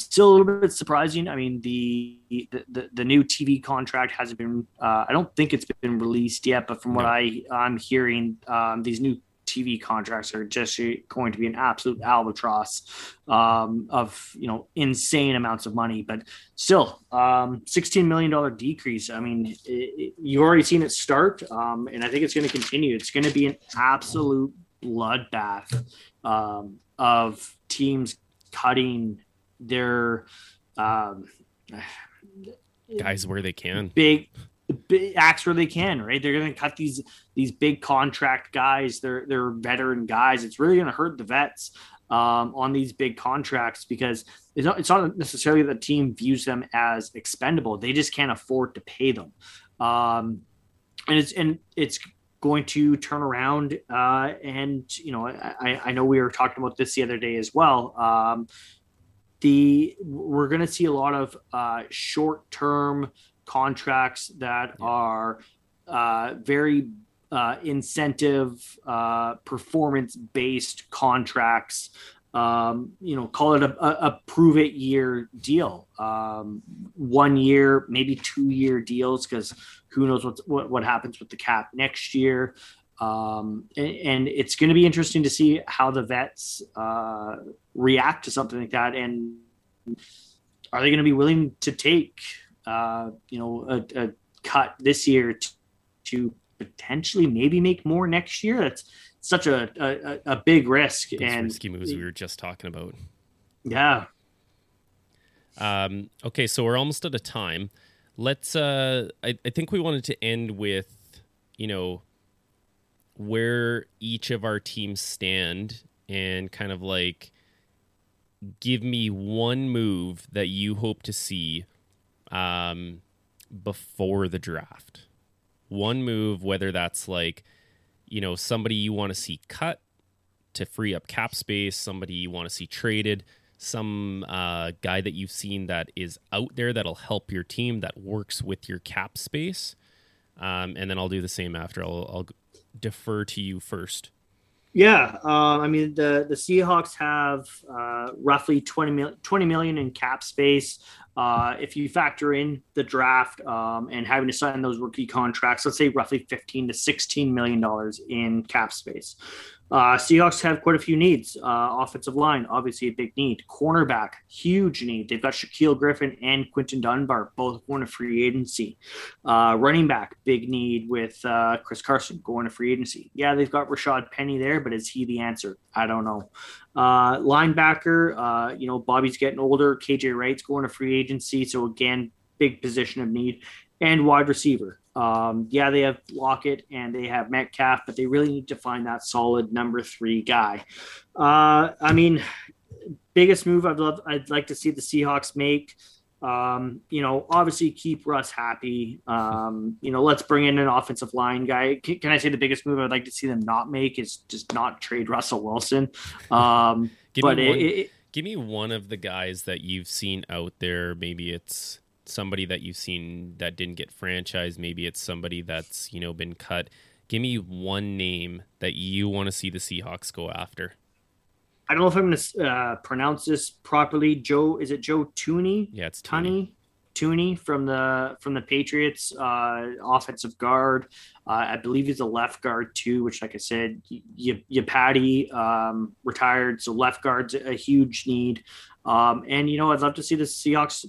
still a little bit surprising. I mean, the the, the, the new TV contract hasn't been. Uh, I don't think it's been released yet, but from what I I'm hearing, um, these new TV contracts are just going to be an absolute albatross um, of you know insane amounts of money. But still, um, sixteen million dollar decrease. I mean, it, it, you've already seen it start, um, and I think it's going to continue. It's going to be an absolute bloodbath um, of teams cutting their um, guys where they can big acts where they can, right? They're going to cut these these big contract guys. They're they're veteran guys. It's really going to hurt the vets um, on these big contracts because it's not it's not necessarily the team views them as expendable. They just can't afford to pay them, um, and it's and it's going to turn around. Uh, and you know, I, I know we were talking about this the other day as well. Um, the we're going to see a lot of uh, short term contracts that yeah. are uh, very uh, incentive uh, performance based contracts. Um, you know call it a, a, prove it year deal. Um, one year maybe two year deals because who knows what, what what happens with the cap next year um, and, and, it's going to be interesting to see how the vets uh, react to something like that and are they going to be willing to take uh, you know, a, a cut this year to, to, potentially maybe make more next year. That's such a a, a big risk Those and risky moves we were just talking about. Yeah. Um, okay, so we're almost out of time. Let's. Uh, I, I think we wanted to end with, you know, where each of our teams stand and kind of like give me one move that you hope to see um, before the draft. One move, whether that's like, you know, somebody you want to see cut to free up cap space, somebody you want to see traded, some uh, guy that you've seen that is out there that'll help your team that works with your cap space. Um, and then I'll do the same after. I'll, I'll defer to you first. Yeah, uh, I mean the the Seahawks have uh, roughly 20, mil- 20 million in cap space. Uh, if you factor in the draft um, and having to sign those rookie contracts, let's say roughly 15 to 16 million dollars in cap space. Uh, Seahawks have quite a few needs. Uh, offensive line, obviously a big need. Cornerback, huge need. They've got Shaquille Griffin and Quinton Dunbar, both going to free agency. Uh, running back, big need with uh, Chris Carson going to free agency. Yeah, they've got Rashad Penny there, but is he the answer? I don't know. Uh, linebacker, uh, you know, Bobby's getting older. KJ Wright's going to free agency. So, again, big position of need. And wide receiver. Um, yeah, they have Lockett and they have Metcalf, but they really need to find that solid number three guy. Uh, I mean, biggest move I'd love, I'd like to see the Seahawks make. Um, you know, obviously keep Russ happy. Um, you know, let's bring in an offensive line guy. Can, can, I say the biggest move I'd like to see them not make is just not trade Russell Wilson? Um, but me one, it, it, give me one of the guys that you've seen out there. Maybe it's somebody that you've seen that didn't get franchised. Maybe it's somebody that's you know been cut. Give me one name that you want to see the Seahawks go after. I don't know if I'm going to uh, pronounce this properly. Joe, is it Joe Thuney? Yeah, it's Tunney. Thuney from the from the Patriots, uh, offensive guard. Uh, I believe he's a left guard too, which, like I said, you Iupati um, retired, so left guard's a huge need. Um, and you know, I'd love to see the Seahawks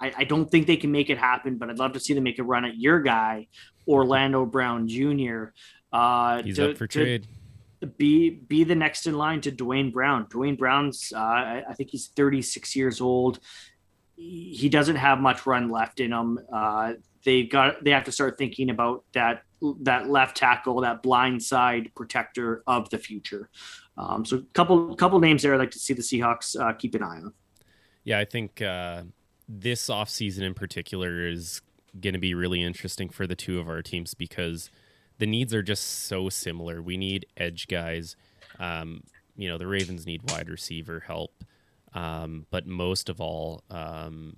I, I, don't think they can make it happen, but I'd love to see them make a run at your guy, Orlando Brown Jr. Uh, He's to, up for trade. Be be the next in line to Duane Brown. Duane Brown's uh, I, think he's 36 years old. He doesn't have much run left in him. Uh, they got they have to start thinking about that that left tackle, that blind side protector of the future. Um, so, couple couple names there. I'd like to see the Seahawks uh, keep an eye on. Yeah, I think uh, this offseason in particular is going to be really interesting for the two of our teams because the needs are just so similar. We need edge guys. Um, you know, the Ravens need wide receiver help. Um, but most of all, um,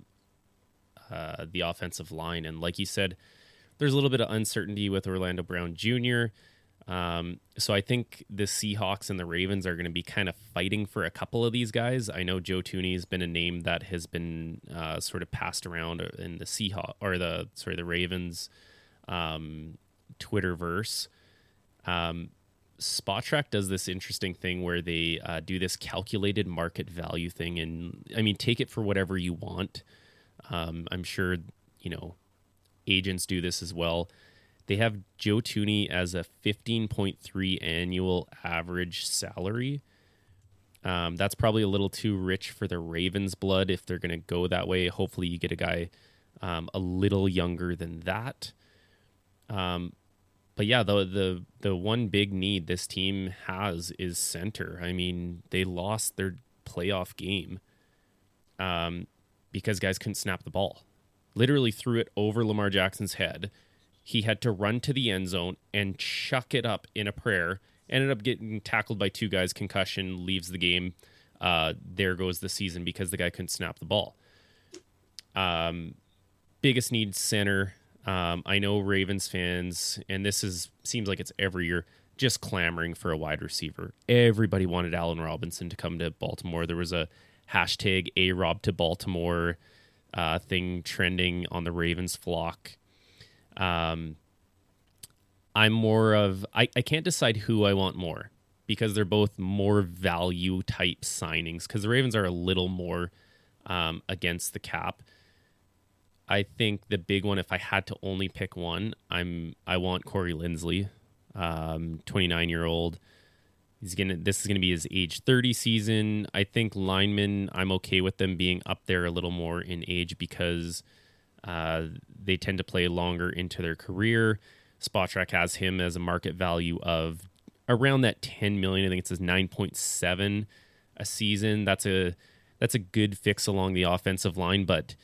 uh, the offensive line. And like you said, there's a little bit of uncertainty with Orlando Brown Jr. Um, so I think the Seahawks and the Ravens are going to be kind of fighting for a couple of these guys. I know Joe Thuney has been a name that has been uh, sort of passed around in the Seahawks or the sorry the Ravens um, Twitterverse. Um, Spotrac does this interesting thing where they uh, do this calculated market value thing, and I mean, take it for whatever you want. Um, I'm sure you know agents do this as well. They have Joe Thuney as a 15.3 annual average salary. Um, that's probably a little too rich for the Ravens' blood if they're going to go that way. Hopefully, you get a guy um, a little younger than that. Um, but yeah, the the the one big need this team has is center. I mean, they lost their playoff game um, because guys couldn't snap the ball. Literally threw it over Lamar Jackson's head. He had to run to the end zone and chuck it up in a prayer. Ended up getting tackled by two guys, concussion, leaves the game. Uh, there goes the season because the guy couldn't snap the ball. Um, biggest need center. Um, I know Ravens fans, and this is seems like it's every year, just clamoring for a wide receiver. Everybody wanted Allen Robinson to come to Baltimore. There was a hashtag A Rob to Baltimore uh, thing trending on the Ravens flock. Um, I'm more of I, I can't decide who I want more because they're both more value type signings because the Ravens are a little more um, against the cap. I think the big one, if I had to only pick one, I'm I want Corey Linsley, um, 29 year old. He's gonna. This is gonna be his age 30 season. I think linemen. I'm okay with them being up there a little more in age because uh, they tend to play longer into their career. Spotrac has him as a market value of around that 10 million. I think it says 9.7 a season. That's a that's a good fix along the offensive line, but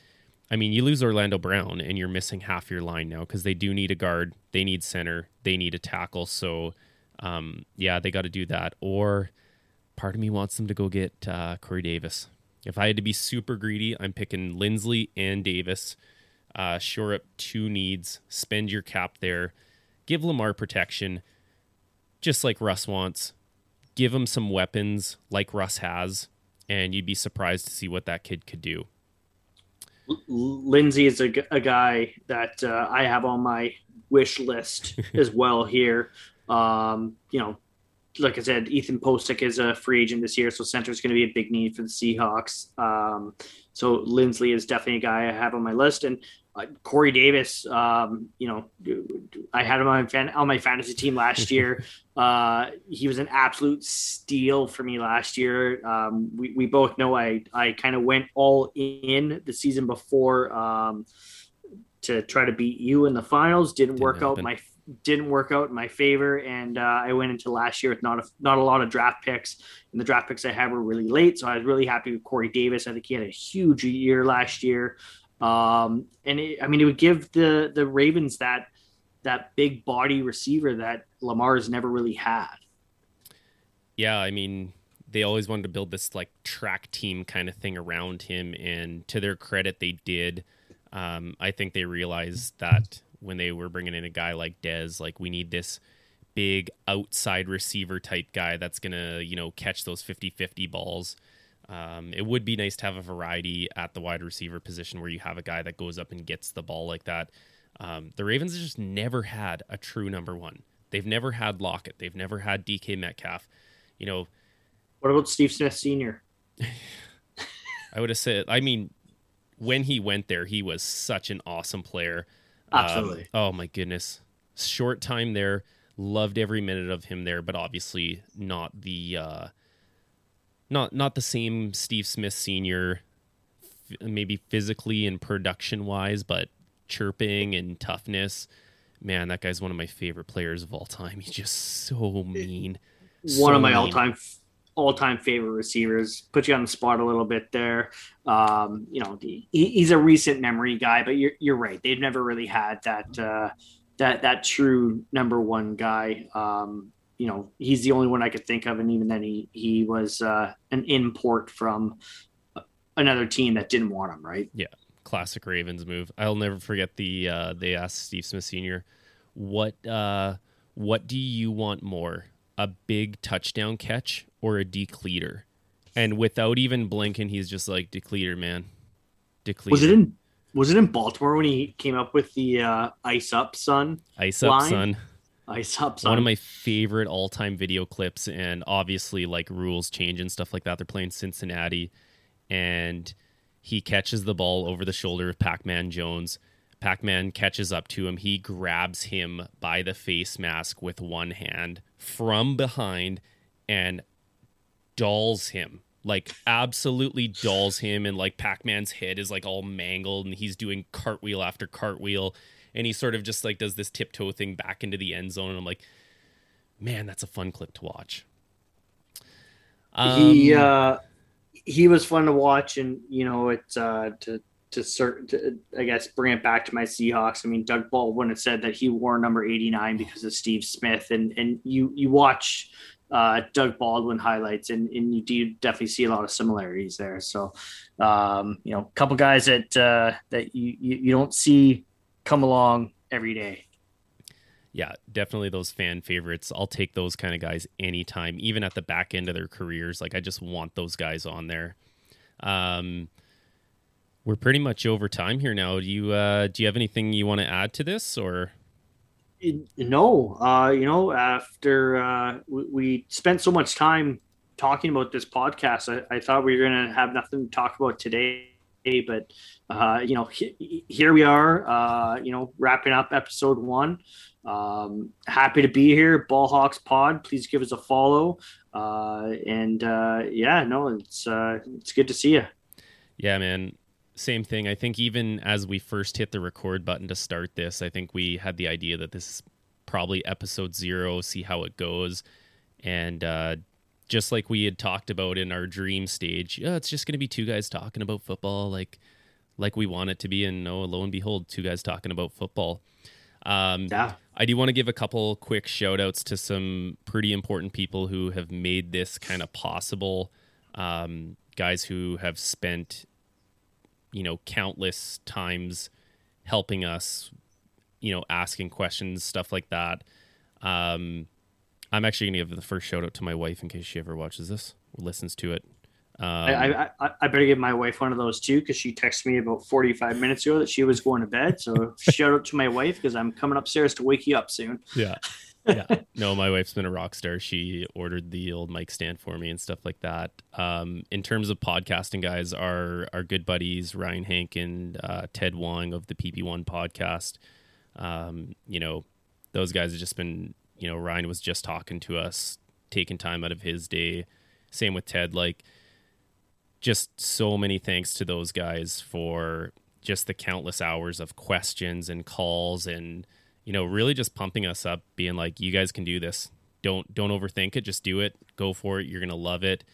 I mean, you lose Orlando Brown and you're missing half your line now because they do need a guard, they need center, they need a tackle. So, um, yeah, they got to do that. Or part of me wants them to go get uh, Corey Davis. If I had to be super greedy, I'm picking Linsley and Davis. Uh, shore up two needs, spend your cap there, give Lamar protection, just like Russ wants. Give him some weapons like Russ has, and you'd be surprised to see what that kid could do. Linsley is a, a guy that uh, I have on my wish list as well here. Um, you know, like I said, Ethan Pocic is a free agent this year, so center is going to be a big need for the Seahawks. Um, so Linsley is definitely a guy I have on my list, and uh, Corey Davis. Um, you know, I had him on, fan, on my fantasy team last year. uh, he was an absolute steal for me last year. Um, we, we both know I I kind of went all in the season before um, to try to beat you in the finals. Didn't, Didn't work happen. out my didn't work out in my favor, and uh, I went into last year with not a, not a lot of draft picks, and the draft picks I had were really late. So I was really happy with Corey Davis. I think he had a huge year last year, um, and it, I mean it would give the the Ravens that that big body receiver that Lamar's never really had. Yeah, I mean they always wanted to build this like track team kind of thing around him, and to their credit, they did. Um, I think they realized that when they were bringing in a guy like Dez. Like we need this big outside receiver type guy that's gonna you know catch those 50-50 balls. Um, it would be nice to have a variety at the wide receiver position where you have a guy that goes up and gets the ball like that. Um, the Ravens just never had a true number one. They've never had Lockett. They've never had DK Metcalf. You know, what about Steve Smith Senior? I would have said. I mean, when he went there, he was such an awesome player. Absolutely. Um, oh my goodness, short time there. Loved every minute of him there, but obviously not the uh, not not the same Steve Smith Senior. Maybe physically and production wise, but chirping and toughness. Man, that guy's one of my favorite players of all time. He's just so mean. One of my all time all time favorite receivers. Put you on the spot a little bit there. Um, you know, he, he's a recent memory guy, but you're you're right. They've never really had that uh, that that true number one guy. Um, you know, he's the only one I could think of, and even then, he he was uh, an import from another team that didn't want him. Right? Yeah, classic Ravens move. I'll never forget the uh, they asked Steve Smith Sr. what uh, what do you want more, a big touchdown catch or a decleater? And without even blinking, he's just like decleater, man. Decleater. Was it in was it in Baltimore when he came up with the uh, ice up son? Ice up line? son. Ice up son. One of my favorite all time video clips, and obviously like rules change and stuff like that. They're playing Cincinnati, and he catches the ball over the shoulder of Pac Man Jones. Pac Man catches up to him. He grabs him by the face mask with one hand from behind and dolls him. Like, absolutely dolls him. And like, Pac Man's head is like all mangled and he's doing cartwheel after cartwheel. And he sort of just like does this tiptoe thing back into the end zone. And I'm like, man, that's a fun clip to watch. Um, he, uh, he was fun to watch, and you know, it's uh, to to certain, to, I guess, bring it back to my Seahawks. I mean, Doug Baldwin had said that he wore number eighty nine because of Steve Smith, and and you you watch uh, Doug Baldwin highlights, and, and you do definitely see a lot of similarities there. So, um, you know, a couple guys that uh, that you, you, you don't see come along every day yeah, definitely those fan favorites. I'll take those kind of guys anytime, even at the back end of their careers. Like I just want those guys on there. Um, we're pretty much over time here now. Do you uh, do you have anything you want to add to this or? No, uh, you know, after uh, we, we spent so much time talking about this podcast, I, I thought we were going to have nothing to talk about today but uh, you know, he, here we are, uh, you know, wrapping up episode one. Um, happy to be here, Ballhawks Pod. Please give us a follow. Uh, and uh, yeah, no, it's uh, it's good to see you. Yeah, man. Same thing. I think even as we first hit the record button to start this, I think we had the idea that this is probably episode zero. See how it goes, and uh, just like we had talked about in our dream stage, yeah, it's just going to be two guys talking about football, like like we want it to be. And no, lo and behold, two guys talking about football. Um, yeah. I do want to give a couple quick shout outs to some pretty important people who have made this kind of possible. Um, guys who have spent, you know, countless times helping us, you know, asking questions, stuff like that. Um, I'm actually going to give the first shout out to my wife in case she ever watches this or listens to it. Um, I, I, I better give my wife one of those too because she texted me about 45 minutes ago that she was going to bed. So shout out to my wife because I'm coming upstairs to wake you up soon. Yeah. yeah. No, my wife's been a rock star. She ordered the old mic stand for me and stuff like that. Um, in terms of podcasting, guys, our our good buddies Ryan Hank and uh, Ted Wong of the PP1 podcast. Um, you know, those guys have just been. You know, Ryan was just talking to us, taking time out of his day. Same with Ted. Like just so many thanks to those guys for just the countless hours of questions and calls and you know really just pumping us up being like you guys can do this. Don't don't overthink it. Just do it. Go for it. You're gonna love it.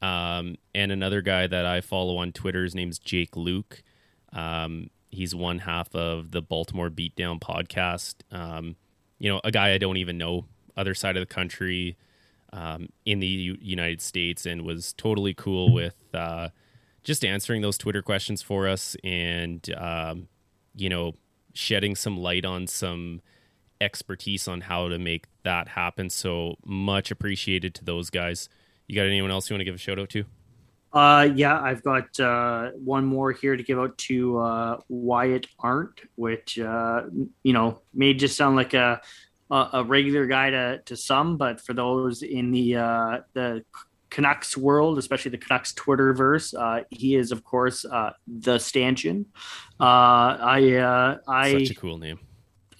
Um, and another guy that i follow on twitter his name's jake luke. Um, he's one half of the baltimore beatdown podcast. Um, you know a guy i don't even know other side of the country um, in the U- United States and was totally cool with uh, just answering those Twitter questions for us and, um, you know, shedding some light on some expertise on how to make that happen. So much appreciated to those guys. You got anyone else you want to give a shout out to? Uh, yeah, I've got uh, one more here to give out to uh, Wyatt Arndt, which uh, you know may just sound like a a, regular guy to, to some, but for those in the uh, the Canucks world, especially the Canucks Twitterverse, uh, he is of course uh, the stanchion. Uh, I uh, I such a cool name.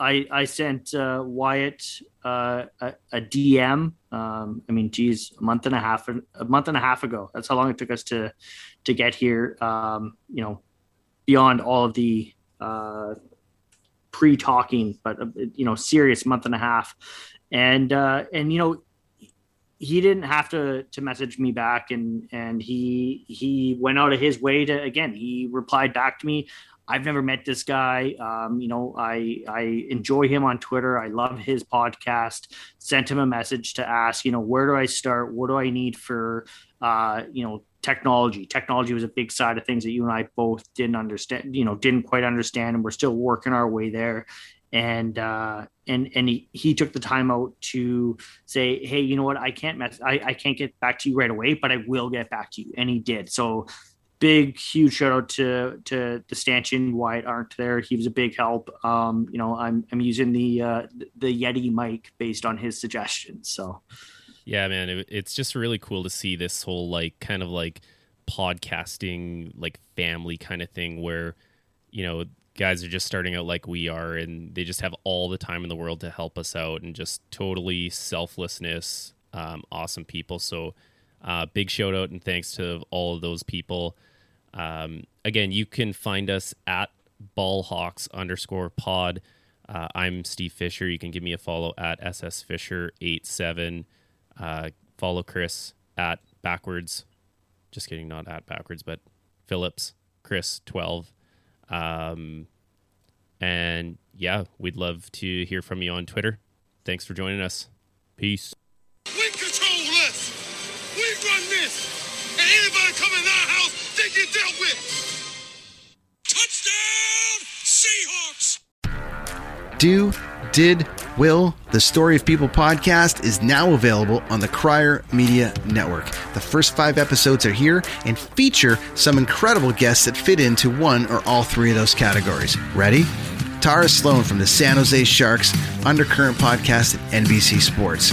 I I sent uh, Wyatt uh, a, a, DM. Um, I mean, geez, a month and a half a month and a half ago. That's how long it took us to to get here. Um, you know, beyond all of the uh, pre-talking, but uh, you know, serious month and a half, and uh, and you know, he didn't have to to message me back, and and he he went out of his way to again. He replied back to me. I've never met this guy. Um, you know, I I enjoy him on Twitter. I love his podcast. Sent him a message to ask, you know, where do I start? What do I need for, uh, you know, technology. Technology was a big side of things that you and I both didn't understand, you know, didn't quite understand, and we're still working our way there. And uh, and and he, he took the time out to say, hey, you know what, I can't mess, I, I can't get back to you right away, but I will get back to you, and he did. So big huge shout out to to the stanchion Wyatt Arndt there. He was a big help. Um, you know, I'm I'm using the uh, the Yeti mic based on his suggestions. So yeah, man, it, it's just really cool to see this whole like kind of like podcasting like family kind of thing where you know guys are just starting out like we are and they just have all the time in the world to help us out and just totally selflessness um, awesome people so uh, big shout out and thanks to all of those people um, again you can find us at ballhawks underscore pod uh, i'm steve fisher you can give me a follow at ss fisher 87 uh, follow Chris at backwards. Just kidding, not at backwards, but Phillips, Chris twelve. Um, and yeah, we'd love to hear from you on Twitter. Thanks for joining us. Peace. We control this. We run this. And anybody house, they get dealt with. Touchdown, Seahawks. Do, did, Will, the Story of People podcast is now available on the Crier Media Network. The first five episodes are here and feature some incredible guests that fit into one or all three of those categories. Ready? Tara Sloan from the San Jose Sharks Undercurrent podcast at NBC Sports.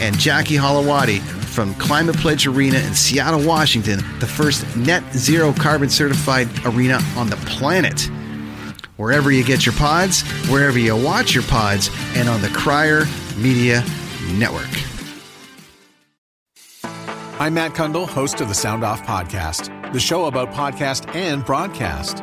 And Jackie Holowati from Climate Pledge Arena in Seattle, Washington, the first net zero carbon certified arena on the planet. Wherever you get your pods, wherever you watch your pods, and on the Crier Media Network. I'm Matt Cundill, host of the Sound Off Podcast, the show about podcast and broadcast.